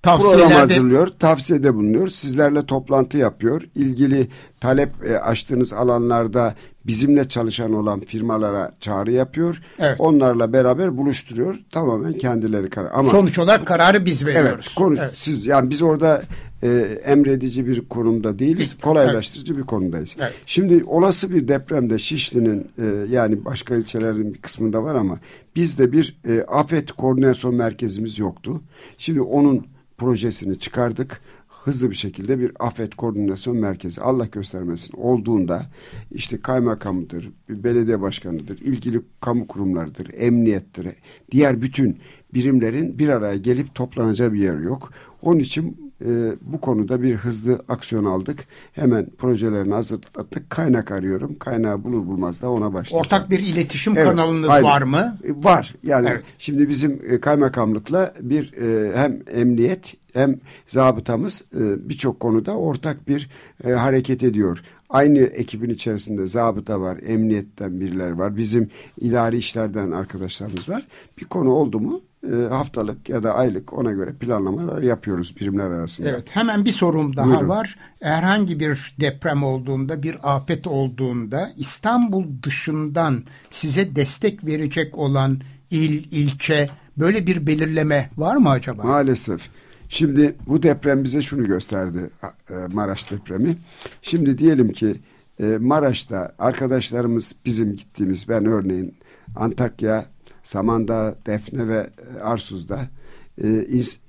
program hazırlıyor, tavsiyede bulunuyor, sizlerle toplantı yapıyor. İlgili talep e, açtığınız alanlarda bizimle çalışan olan firmalara çağrı yapıyor. Evet. Onlarla beraber buluşturuyor. Tamamen kendileri karar. Ama sonuç olarak kararı biz veriyoruz. Evet, konuş evet. siz yani biz orada e, emredici bir konumda değiliz. Kolaylaştırıcı evet. bir konumdayız. Evet. Şimdi olası bir depremde Şişli'nin e, yani başka ilçelerin bir kısmında var ama bizde bir e, afet koordinasyon merkezimiz yoktu. Şimdi onun projesini çıkardık. Hızlı bir şekilde bir afet koordinasyon merkezi. Allah göstermesin. Olduğunda işte kaymakamıdır, belediye başkanıdır, ilgili kamu kurumlarıdır, emniyettir, diğer bütün birimlerin bir araya gelip toplanacağı bir yer yok. Onun için e, bu konuda bir hızlı aksiyon aldık. Hemen projelerini hazırlattık. Kaynak arıyorum. Kaynağı bulur bulmaz da ona başlayacağım. Ortak bir iletişim evet, kanalınız aynen. var mı? E, var. Yani evet. şimdi bizim e, kaymakamlıkla bir e, hem emniyet hem zabıtamız e, birçok konuda ortak bir e, hareket ediyor. Aynı ekibin içerisinde zabıta var, emniyetten biriler var, bizim idari işlerden arkadaşlarımız var. Bir konu oldu mu haftalık ya da aylık ona göre planlamalar yapıyoruz birimler arasında. Evet hemen bir sorum daha Buyurun. var. Herhangi bir deprem olduğunda bir afet olduğunda İstanbul dışından size destek verecek olan il, ilçe böyle bir belirleme var mı acaba? Maalesef. Şimdi bu deprem bize şunu gösterdi e, Maraş depremi. Şimdi diyelim ki e, Maraş'ta arkadaşlarımız bizim gittiğimiz ben örneğin Antakya, Samandağ, Defne ve e, Arsuz'da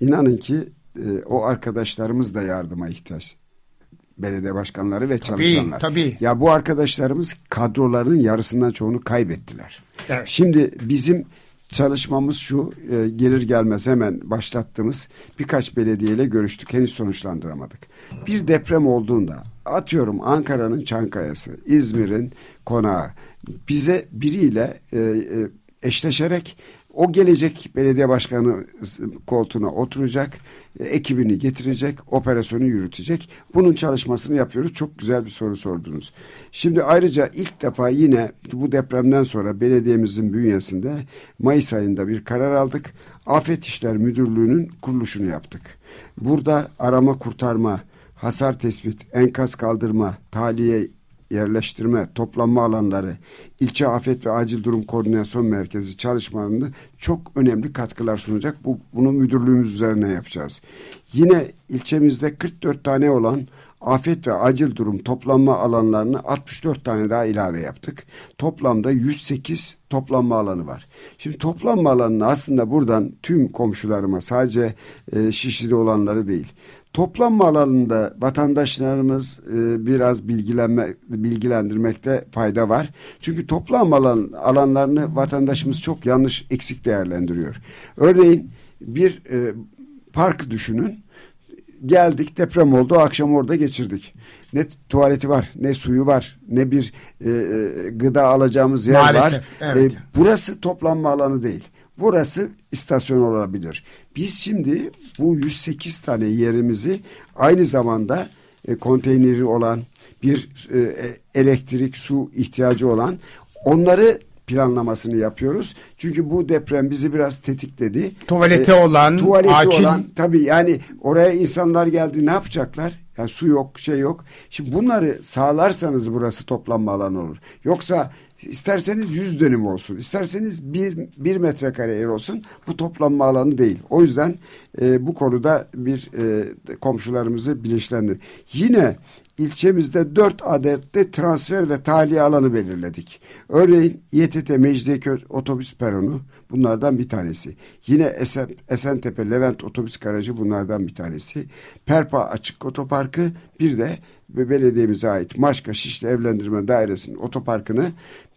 inanın ki o arkadaşlarımız da yardıma ihtiyaç belediye başkanları ve çalışanlar. Tabii, tabii. Ya bu arkadaşlarımız kadroların yarısından çoğunu kaybettiler. Evet. Şimdi bizim çalışmamız şu e, gelir gelmez hemen başlattığımız birkaç belediyeyle görüştük henüz sonuçlandıramadık. Bir deprem olduğunda atıyorum Ankara'nın Çankaya'sı, İzmir'in konağı bize biriyle e, e, eşleşerek o gelecek belediye başkanı koltuğuna oturacak, ekibini getirecek, operasyonu yürütecek. Bunun çalışmasını yapıyoruz. Çok güzel bir soru sordunuz. Şimdi ayrıca ilk defa yine bu depremden sonra belediyemizin bünyesinde Mayıs ayında bir karar aldık. Afet İşler Müdürlüğü'nün kuruluşunu yaptık. Burada arama kurtarma, hasar tespit, enkaz kaldırma, tahliye yerleştirme, toplanma alanları, ilçe afet ve acil durum koordinasyon merkezi çalışmalarında çok önemli katkılar sunacak. Bu, bunu müdürlüğümüz üzerine yapacağız. Yine ilçemizde 44 tane olan afet ve acil durum toplanma alanlarını 64 tane daha ilave yaptık. Toplamda 108 toplanma alanı var. Şimdi toplanma alanını aslında buradan tüm komşularıma sadece e, Şişli'de olanları değil toplanma alanında vatandaşlarımız e, biraz bilgilenme, bilgilendirmekte fayda var. Çünkü toplanma alan, alanlarını vatandaşımız çok yanlış eksik değerlendiriyor. Örneğin bir e, park düşünün. Geldik deprem oldu akşam orada geçirdik. Ne tuvaleti var ne suyu var ne bir e, e gıda alacağımız yer Maalesef, var. Evet. E, burası toplanma alanı değil. Burası istasyon olabilir. Biz şimdi bu 108 tane yerimizi aynı zamanda e, konteyneri olan bir e, e, elektrik, su ihtiyacı olan onları planlamasını yapıyoruz. Çünkü bu deprem bizi biraz tetikledi. Tuvaleti ee, olan, tuvaleti acil... olan tabii yani oraya insanlar geldi ne yapacaklar? Yani su yok, şey yok. Şimdi bunları sağlarsanız burası toplanma alanı olur. Yoksa İsterseniz yüz dönüm olsun, isterseniz bir, bir metrekare yer olsun bu toplanma alanı değil. O yüzden e, bu konuda bir e, komşularımızı bilinçlendir. Yine ilçemizde dört adet de transfer ve tahliye alanı belirledik. Örneğin YTT Mecidiyeköy otobüs peronu bunlardan bir tanesi. Yine Esen, Esentepe Levent otobüs garajı bunlardan bir tanesi. Perpa Açık Otoparkı bir de belediyemize ait Maşka Şişli Evlendirme Dairesi'nin otoparkını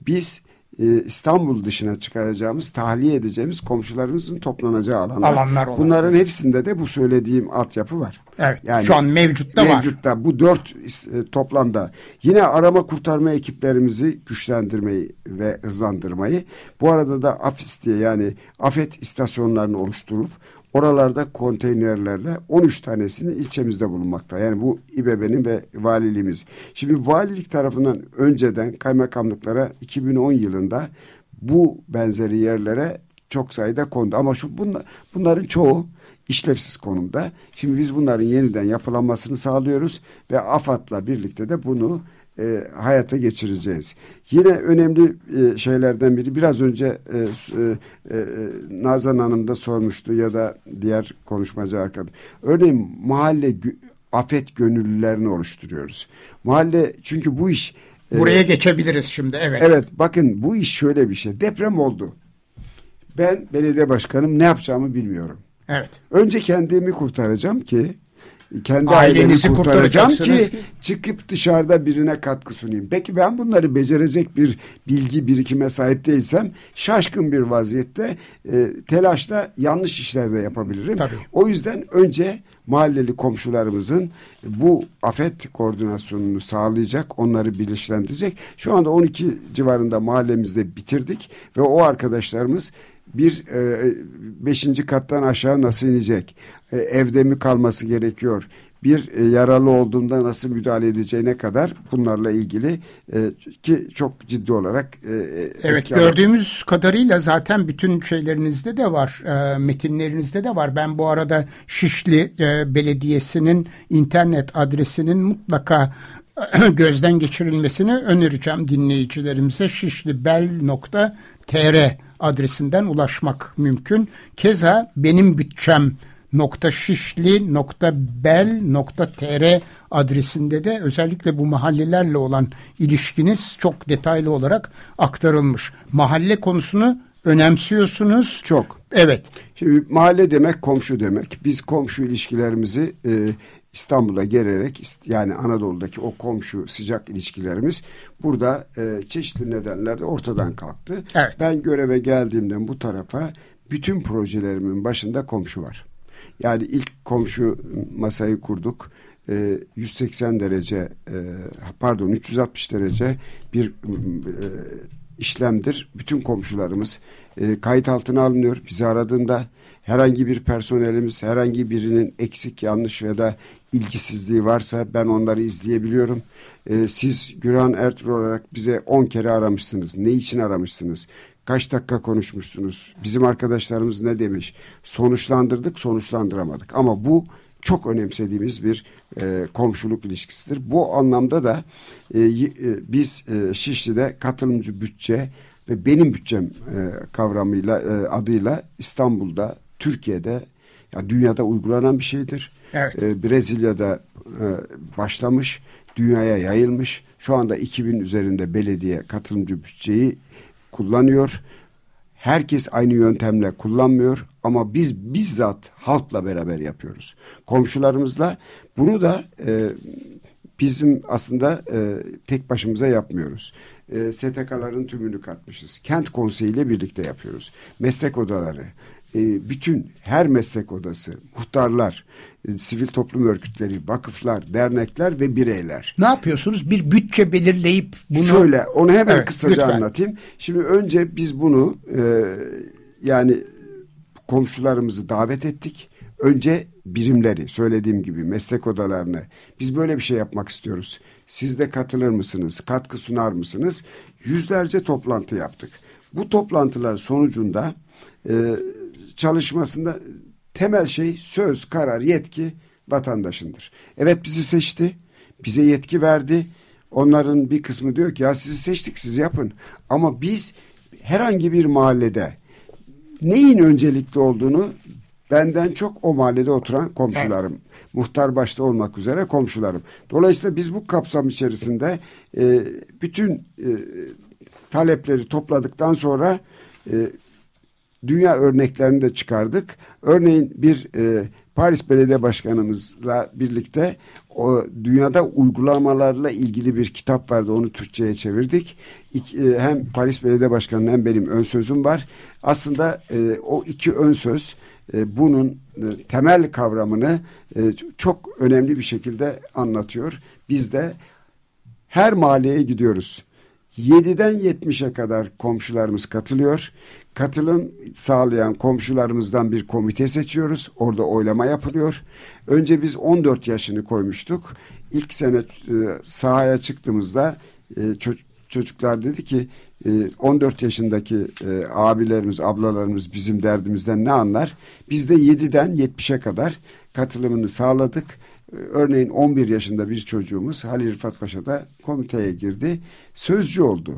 biz e, İstanbul dışına çıkaracağımız, tahliye edeceğimiz komşularımızın toplanacağı alanlar. alanlar. Bunların hepsinde de bu söylediğim altyapı var. Evet. Yani şu an mevcutta, mevcutta var. Mevcutta bu dört e, toplamda yine arama kurtarma ekiplerimizi güçlendirmeyi ve hızlandırmayı bu arada da AFIS diye yani afet istasyonlarını oluşturup Oralarda konteynerlerle 13 tanesini ilçemizde bulunmakta. Yani bu İBB'nin ve valiliğimiz. Şimdi valilik tarafından önceden kaymakamlıklara 2010 yılında bu benzeri yerlere çok sayıda kondu. Ama şu bunlar, bunların çoğu işlevsiz konumda. Şimdi biz bunların yeniden yapılanmasını sağlıyoruz ve AFAD'la birlikte de bunu e, hayata geçireceğiz. Yine önemli e, şeylerden biri biraz önce e, e, e, Nazan Hanım da sormuştu ya da diğer konuşmacı arkadaş. Örneğin mahalle afet gönüllülerini oluşturuyoruz. Mahalle çünkü bu iş e, Buraya e, geçebiliriz şimdi evet. Evet bakın bu iş şöyle bir şey. Deprem oldu. Ben belediye başkanım ne yapacağımı bilmiyorum. Evet. Önce kendimi kurtaracağım ki kendi ailenizi kurtaracağım ki çıkıp dışarıda birine katkı sunayım. Peki ben bunları becerecek bir bilgi birikime sahip değilsem şaşkın bir vaziyette e, telaşla yanlış işler de yapabilirim. Tabii. O yüzden önce mahalleli komşularımızın bu afet koordinasyonunu sağlayacak, onları bilinçlendirecek. Şu anda 12 civarında mahallemizde bitirdik ve o arkadaşlarımız bir e, beşinci kattan aşağı nasıl inecek? E, evde mi kalması gerekiyor? Bir e, yaralı olduğunda nasıl müdahale edeceğine kadar bunlarla ilgili e, ki çok ciddi olarak e, e Evet gördüğümüz kadarıyla zaten bütün şeylerinizde de var. E, metinlerinizde de var. Ben bu arada Şişli e, Belediyesi'nin internet adresinin mutlaka gözden geçirilmesini önereceğim dinleyicilerimize şişlibel.tr adresinden ulaşmak mümkün. Keza benim bütçem .şişli.bel.tr adresinde de özellikle bu mahallelerle olan ilişkiniz çok detaylı olarak aktarılmış. Mahalle konusunu önemsiyorsunuz. Çok. Evet. Şimdi mahalle demek komşu demek. Biz komşu ilişkilerimizi e, İstanbul'a gelerek yani Anadolu'daki o komşu sıcak ilişkilerimiz burada e, çeşitli nedenlerle ortadan kalktı. Evet. Ben göreve geldiğimden bu tarafa bütün projelerimin başında komşu var. Yani ilk komşu masayı kurduk. 180 e, derece e, pardon 360 derece bir e, işlemdir. Bütün komşularımız kayıt altına alınıyor. Bizi aradığında herhangi bir personelimiz herhangi birinin eksik yanlış ya da ilgisizliği varsa ben onları izleyebiliyorum. siz Güran Ertuğrul olarak bize 10 kere aramışsınız. Ne için aramışsınız? Kaç dakika konuşmuşsunuz? Bizim arkadaşlarımız ne demiş? Sonuçlandırdık, sonuçlandıramadık. Ama bu çok önemsediğimiz bir e, komşuluk ilişkisidir. Bu anlamda da e, e, biz e, Şişli'de katılımcı bütçe ve benim bütçem e, kavramıyla e, adıyla İstanbul'da, Türkiye'de ya dünyada uygulanan bir şeydir. Evet. E, Brezilya'da e, başlamış, dünyaya yayılmış. Şu anda 2000 üzerinde belediye katılımcı bütçeyi kullanıyor. Herkes aynı yöntemle kullanmıyor ama biz bizzat halkla beraber yapıyoruz. Komşularımızla bunu da e, bizim aslında e, tek başımıza yapmıyoruz. E, STK'ların tümünü katmışız. Kent konseyi ile birlikte yapıyoruz. Meslek odaları, e, bütün her meslek odası, muhtarlar, e, sivil toplum örgütleri, vakıflar, dernekler ve bireyler. Ne yapıyorsunuz? Bir bütçe belirleyip bunu... Şöyle onu hemen evet, kısaca lütfen. anlatayım. Şimdi önce biz bunu e, yani komşularımızı davet ettik. Önce birimleri söylediğim gibi meslek odalarını biz böyle bir şey yapmak istiyoruz. Siz de katılır mısınız? Katkı sunar mısınız? Yüzlerce toplantı yaptık. Bu toplantılar sonucunda e, çalışmasında temel şey söz, karar, yetki vatandaşındır. Evet bizi seçti, bize yetki verdi. Onların bir kısmı diyor ki ya sizi seçtik siz yapın. Ama biz herhangi bir mahallede neyin öncelikli olduğunu benden çok o mahallede oturan komşularım. Evet. Muhtar başta olmak üzere komşularım. Dolayısıyla biz bu kapsam içerisinde e, bütün e, talepleri topladıktan sonra e, dünya örneklerini de çıkardık. Örneğin bir e, Paris Belediye Başkanımızla birlikte o dünyada uygulamalarla ilgili bir kitap vardı. Onu Türkçe'ye çevirdik. İk, e, hem Paris Belediye Başkanı'nın hem benim ön sözüm var. Aslında e, o iki ön söz e, bunun e, temel kavramını e, çok önemli bir şekilde anlatıyor. Biz de her mahalleye gidiyoruz. 7'den 70'e kadar komşularımız katılıyor. Katılım sağlayan komşularımızdan bir komite seçiyoruz. Orada oylama yapılıyor. Önce biz 14 yaşını koymuştuk. İlk sene e, sahaya çıktığımızda e, çocuklar dedi ki 14 yaşındaki e, abilerimiz, ablalarımız bizim derdimizden ne anlar? Biz de 7'den 70'e kadar katılımını sağladık Örneğin 11 yaşında bir çocuğumuz Halil Rıfat Paşa'da komiteye girdi. Sözcü oldu.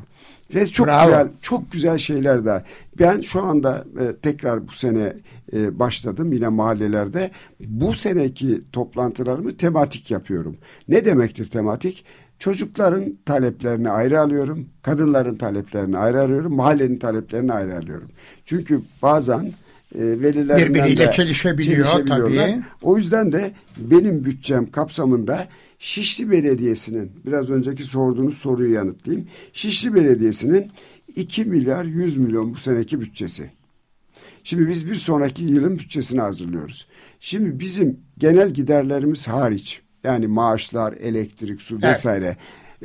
Ve çok Bravo. güzel çok güzel şeyler de. Ben şu anda e, tekrar bu sene e, başladım yine mahallelerde. Bu seneki toplantılarımı tematik yapıyorum. Ne demektir tematik? Çocukların taleplerini ayrı alıyorum. Kadınların taleplerini ayrı alıyorum. Mahallenin taleplerini ayrı alıyorum. Çünkü bazen e, velilerinden Birbiriyle de çelişebiliyor tabii. O yüzden de benim bütçem kapsamında Şişli Belediyesi'nin biraz önceki sorduğunuz soruyu yanıtlayayım. Şişli Belediyesi'nin 2 milyar 100 milyon bu seneki bütçesi. Şimdi biz bir sonraki yılın bütçesini hazırlıyoruz. Şimdi bizim genel giderlerimiz hariç yani maaşlar, elektrik, su evet.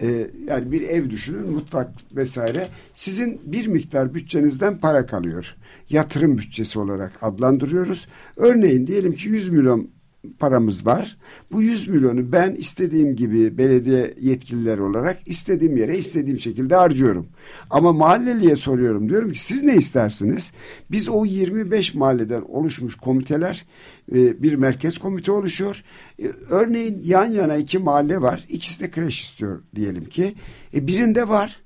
E, yani bir ev düşünün mutfak vesaire sizin bir miktar bütçenizden para kalıyor. Yatırım bütçesi olarak adlandırıyoruz. Örneğin diyelim ki 100 milyon paramız var. Bu 100 milyonu ben istediğim gibi belediye yetkililer olarak istediğim yere istediğim şekilde harcıyorum. Ama mahalleliye soruyorum diyorum ki siz ne istersiniz? Biz o 25 mahalleden oluşmuş komiteler e, bir merkez komite oluşuyor. E, örneğin yan yana iki mahalle var. İkisi de kreş istiyor diyelim ki. E, birinde var.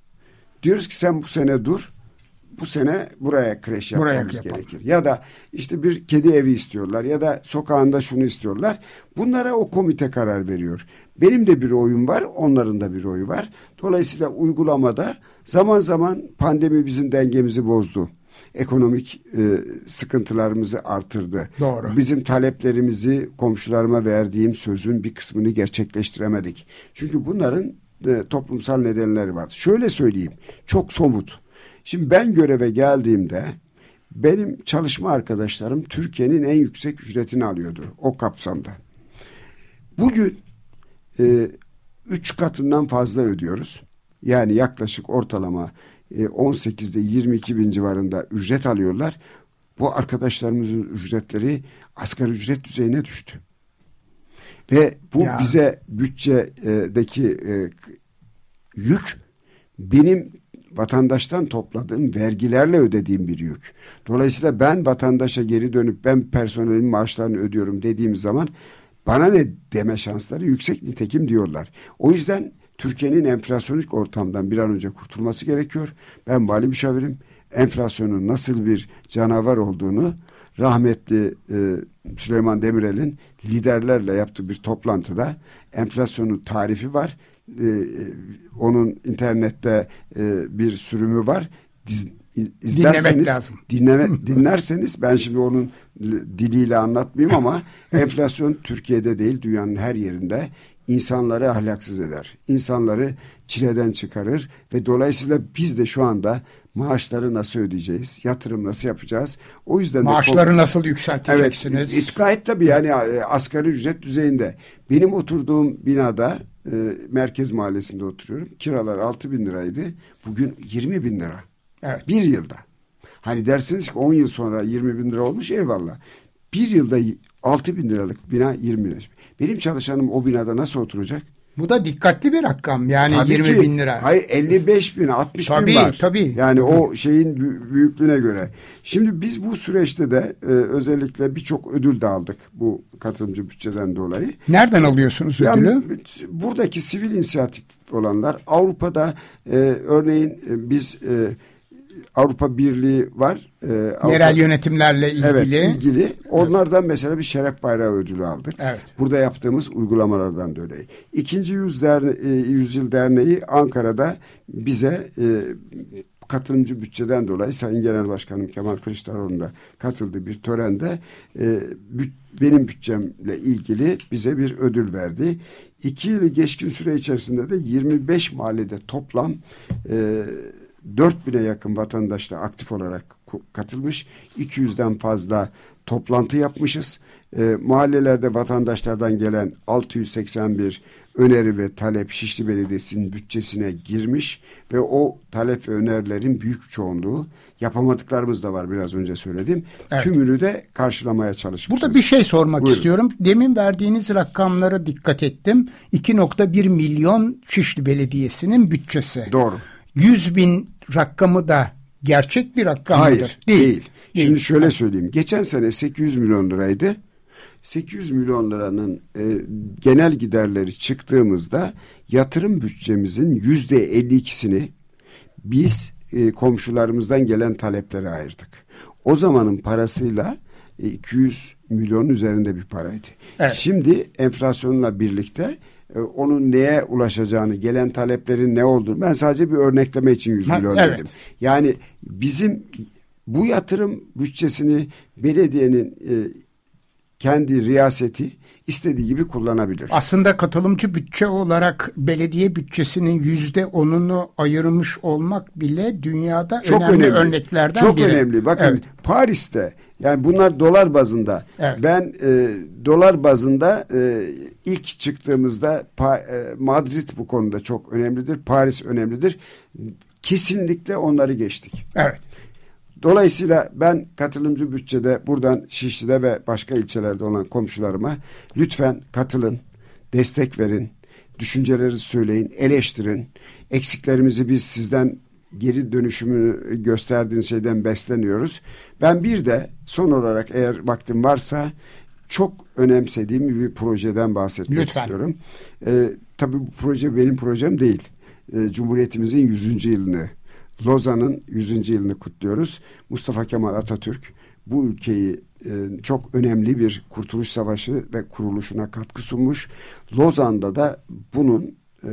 Diyoruz ki sen bu sene dur bu sene buraya kreş yapmamız buraya gerekir. Ya da işte bir kedi evi istiyorlar ya da sokağında şunu istiyorlar. Bunlara o komite karar veriyor. Benim de bir oyum var, onların da bir oyu var. Dolayısıyla uygulamada zaman zaman pandemi bizim dengemizi bozdu. ekonomik e, sıkıntılarımızı artırdı. Doğru. Bizim taleplerimizi komşularıma verdiğim sözün bir kısmını gerçekleştiremedik. Çünkü bunların e, toplumsal nedenleri var. Şöyle söyleyeyim, çok somut. Şimdi ben göreve geldiğimde benim çalışma arkadaşlarım Türkiye'nin en yüksek ücretini alıyordu o kapsamda. Bugün e, üç katından fazla ödüyoruz. Yani yaklaşık ortalama e, 18'de 22 bin civarında ücret alıyorlar. Bu arkadaşlarımızın ücretleri asgari ücret düzeyine düştü. Ve bu ya. bize bütçedeki e, yük benim vatandaştan topladığım vergilerle ödediğim bir yük. Dolayısıyla ben vatandaşa geri dönüp ben personelin maaşlarını ödüyorum dediğim zaman bana ne deme şansları yüksek nitekim diyorlar. O yüzden Türkiye'nin enflasyonik ortamdan bir an önce kurtulması gerekiyor. Ben vali müşavirim. Enflasyonun nasıl bir canavar olduğunu rahmetli e, Süleyman Demirel'in liderlerle yaptığı bir toplantıda enflasyonun tarifi var. E, e onun internette e, bir sürümü var. Diz, izlerseniz, dinleme, dinlerseniz ben şimdi onun diliyle anlatmayayım ama enflasyon Türkiye'de değil dünyanın her yerinde insanları ahlaksız eder. İnsanları çileden çıkarır ve dolayısıyla biz de şu anda maaşları nasıl ödeyeceğiz? Yatırım nasıl yapacağız? O yüzden maaşları de, nasıl yükselteceksiniz? Evet, gayet tabii yani e, asgari ücret düzeyinde. Benim oturduğum binada e, merkez mahallesinde oturuyorum. Kiralar 6 bin liraydı. Bugün 20 bin lira. Evet. Bir yılda. Hani dersiniz ki 10 yıl sonra 20 bin lira olmuş eyvallah. Bir yılda 6 bin liralık bina 20 bin lira. Benim çalışanım o binada nasıl oturacak? Bu da dikkatli bir rakam yani tabii 20 ki, bin lira. Hayır 55 bin 60 tabii, bin var. Tabii Yani o şeyin büyüklüğüne göre. Şimdi biz bu süreçte de e, özellikle birçok ödül de aldık bu katılımcı bütçeden dolayı. Nereden alıyorsunuz ödülü? Yani, buradaki sivil inisiyatif olanlar Avrupa'da e, örneğin e, biz e, Avrupa Birliği var. E, Avrupa, Yerel yönetimlerle ilgili. Evet ilgili. Onlardan evet. mesela bir şeref bayrağı ödülü aldık. Evet. Burada yaptığımız uygulamalardan da öyle. İkinci yüz derne, e, yüzyıl derneği Ankara'da bize e, katılımcı bütçeden dolayı Sayın Genel Başkanım Kemal Kılıçdaroğlu'nun da katıldığı bir törende e, büt, benim bütçemle ilgili bize bir ödül verdi. İki yılı geçkin süre içerisinde de 25 mahallede toplam e, 4000'e yakın vatandaş da aktif olarak katılmış. 200'den fazla toplantı yapmışız. E, mahallelerde vatandaşlardan gelen 681 öneri ve talep Şişli Belediyesi'nin bütçesine girmiş ve o talep ve önerilerin büyük çoğunluğu yapamadıklarımız da var biraz önce söyledim. Evet. Tümünü de karşılamaya çalışmışız. Burada bir şey sormak Buyurun. istiyorum. Demin verdiğiniz rakamlara dikkat ettim. 2.1 milyon Şişli Belediyesi'nin bütçesi. Doğru. 100 bin rakamı da gerçek bir rakam Hayır, mıdır? Değil. değil. Şimdi şöyle söyleyeyim. Geçen sene 800 milyon liraydı. 800 milyon liranın e, genel giderleri çıktığımızda yatırım bütçemizin yüzde 52'sini biz e, komşularımızdan gelen taleplere ayırdık. O zamanın parasıyla e, 200 milyon üzerinde bir paraydı. Evet. Şimdi enflasyonla birlikte e, onun neye ulaşacağını, gelen taleplerin ne olduğunu ben sadece bir örnekleme için 100 milyon evet. dedim. Yani bizim bu yatırım bütçesini belediyenin e, kendi riyaseti istediği gibi kullanabilir. Aslında katılımcı bütçe olarak belediye bütçesinin yüzde onunu ayırmış olmak bile dünyada çok önemli, önemli. örneklerden çok biri. Çok önemli. Bakın evet. Paris'te yani bunlar dolar bazında. Evet. Ben e, dolar bazında e, ilk çıktığımızda pa, e, Madrid bu konuda çok önemlidir. Paris önemlidir. Kesinlikle onları geçtik. Evet. Dolayısıyla ben katılımcı bütçede buradan Şişli'de ve başka ilçelerde olan komşularıma lütfen katılın, destek verin, düşünceleri söyleyin, eleştirin. Eksiklerimizi biz sizden geri dönüşümünü gösterdiğiniz şeyden besleniyoruz. Ben bir de son olarak eğer vaktim varsa çok önemsediğim bir projeden bahsetmek Lütfen. istiyorum. Ee, tabii bu proje benim projem değil. Ee, Cumhuriyetimizin 100. yılını Lozan'ın 100. yılını kutluyoruz. Mustafa Kemal Atatürk bu ülkeyi e, çok önemli bir kurtuluş savaşı ve kuruluşuna katkı sunmuş. Lozan'da da bunun e,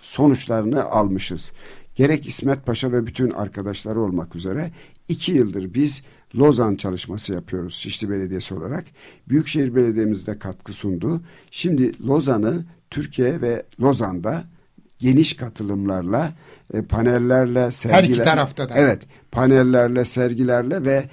sonuçlarını almışız. gerek İsmet Paşa ve bütün arkadaşları olmak üzere iki yıldır biz Lozan çalışması yapıyoruz Şişli Belediyesi olarak. Büyükşehir Belediye'miz de katkı sundu. Şimdi Lozan'ı Türkiye ve Lozan'da geniş katılımlarla, e, panellerle, sergiler. Her iki tarafta da. Evet, panellerle, sergilerle ve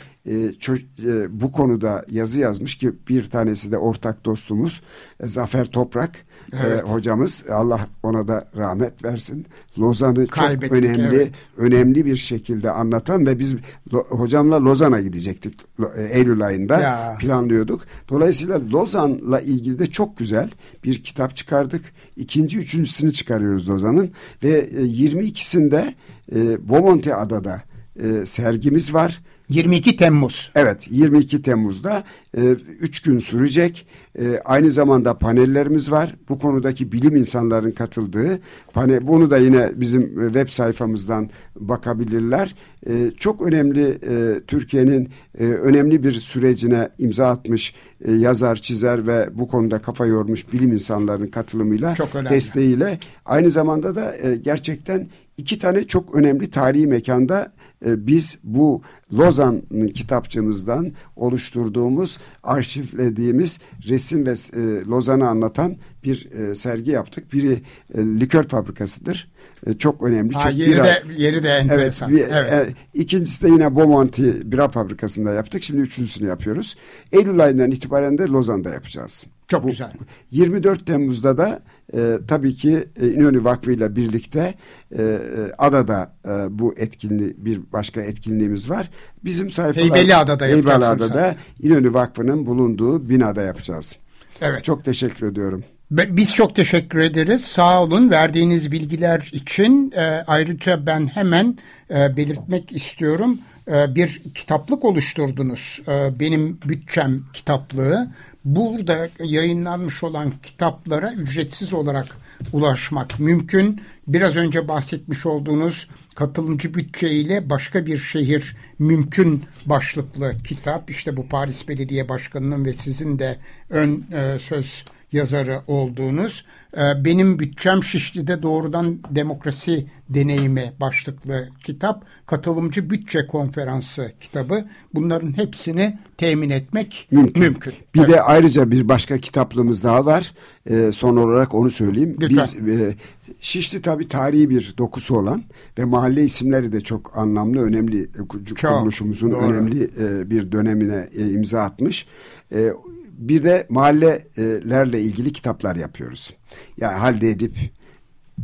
bu konuda yazı yazmış ki bir tanesi de ortak dostumuz e, Zafer Toprak e, evet. e, hocamız. Allah ona da rahmet versin. Lozan'ı çok önemli evet. önemli bir şekilde anlatan ve biz hocamla Lozan'a gidecektik e, Eylül ayında ya. planlıyorduk. Dolayısıyla Lozan'la ilgili de çok güzel bir kitap çıkardık. İkinci, üçüncüsünü çıkarıyoruz Lozan'ın ve e, 22'sinde e, Bomonti Adada e, sergimiz var. 22 Temmuz. Evet 22 Temmuz'da 3 e, gün sürecek. E, aynı zamanda panellerimiz var. Bu konudaki bilim insanların katıldığı panel, bunu da yine bizim e, web sayfamızdan bakabilirler. E, çok önemli e, Türkiye'nin e, önemli bir sürecine imza atmış e, yazar, çizer ve bu konuda kafa yormuş bilim insanlarının katılımıyla, desteğiyle aynı zamanda da e, gerçekten iki tane çok önemli tarihi mekanda biz bu Lozan kitapçımızdan oluşturduğumuz, arşivlediğimiz resim ve e, Lozan'ı anlatan bir e, sergi yaptık. Biri e, likör fabrikasıdır. E, çok önemli. Ha, çok yeri, bira, de, yeri de enteresan. Evet, bir, evet. E, ikincisi de yine Bomonti bira fabrikasında yaptık. Şimdi üçüncüsünü yapıyoruz. Eylül ayından itibaren de Lozan'da yapacağız. Çok Bu, güzel. 24 Temmuz'da da e, tabii ki e, İnönü Vakfı ile birlikte e, e, adada e, bu etkinliği bir başka etkinliğimiz var. Bizim sayfalar Heybeliada'da Heybeliada'da İnönü Vakfı'nın bulunduğu binada yapacağız. Evet. Çok teşekkür ediyorum. Biz çok teşekkür ederiz. Sağ olun verdiğiniz bilgiler için. E, ayrıca ben hemen e, belirtmek istiyorum. E, bir kitaplık oluşturdunuz. E, benim bütçem kitaplığı. Burada yayınlanmış olan kitaplara ücretsiz olarak ulaşmak mümkün. Biraz önce bahsetmiş olduğunuz katılımcı bütçe ile başka bir şehir mümkün başlıklı kitap. İşte bu Paris Belediye Başkanı'nın ve sizin de ön e, söz yazarı olduğunuz e, Benim Bütçem Şişli'de Doğrudan Demokrasi Deneyimi başlıklı kitap, Katılımcı Bütçe Konferansı kitabı. Bunların hepsini temin etmek mümkün. mümkün. Bir evet. de ayrıca bir başka kitaplığımız daha var. E, son olarak onu söyleyeyim. Lütfen. Biz e, Şişli tabii tarihi bir dokusu olan ve mahalle isimleri de çok anlamlı, önemli e, kuruluşumuzun önemli e, bir dönemine e, imza atmış. E, bir de mahallelerle ilgili kitaplar yapıyoruz. Yani halde edip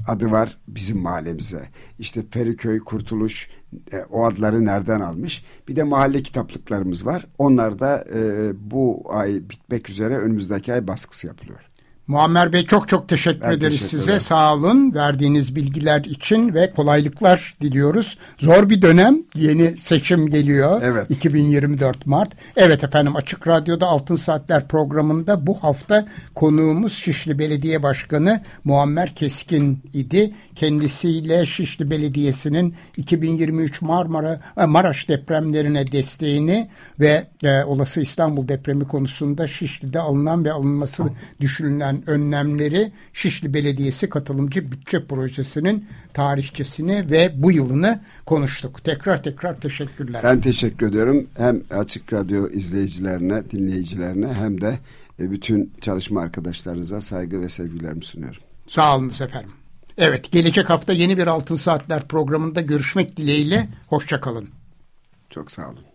adı var bizim mahallemize. İşte Feriköy, Kurtuluş e, o adları nereden almış? Bir de mahalle kitaplıklarımız var. Onlar da e, bu ay bitmek üzere önümüzdeki ay baskısı yapılıyor. Muammer Bey çok çok teşekkür ben ederiz teşekkür size. Sağ olun verdiğiniz bilgiler için ve kolaylıklar diliyoruz. Zor bir dönem. Yeni seçim geliyor. Evet. 2024 Mart. Evet efendim Açık Radyo'da Altın Saatler programında bu hafta konuğumuz Şişli Belediye Başkanı Muammer Keskin idi. Kendisiyle Şişli Belediyesi'nin 2023 Marmara e, Maraş depremlerine desteğini ve e, olası İstanbul depremi konusunda Şişli'de alınan ve alınması düşünülen önlemleri Şişli Belediyesi katılımcı bütçe projesinin tarihçesini ve bu yılını konuştuk. Tekrar tekrar teşekkürler. Ben teşekkür ediyorum. Hem Açık Radyo izleyicilerine, dinleyicilerine hem de e, bütün çalışma arkadaşlarınıza saygı ve sevgilerimi sunuyorum. Sağ olun efendim. Evet, gelecek hafta yeni bir Altın Saatler programında görüşmek dileğiyle. Hoşçakalın. Çok sağ olun.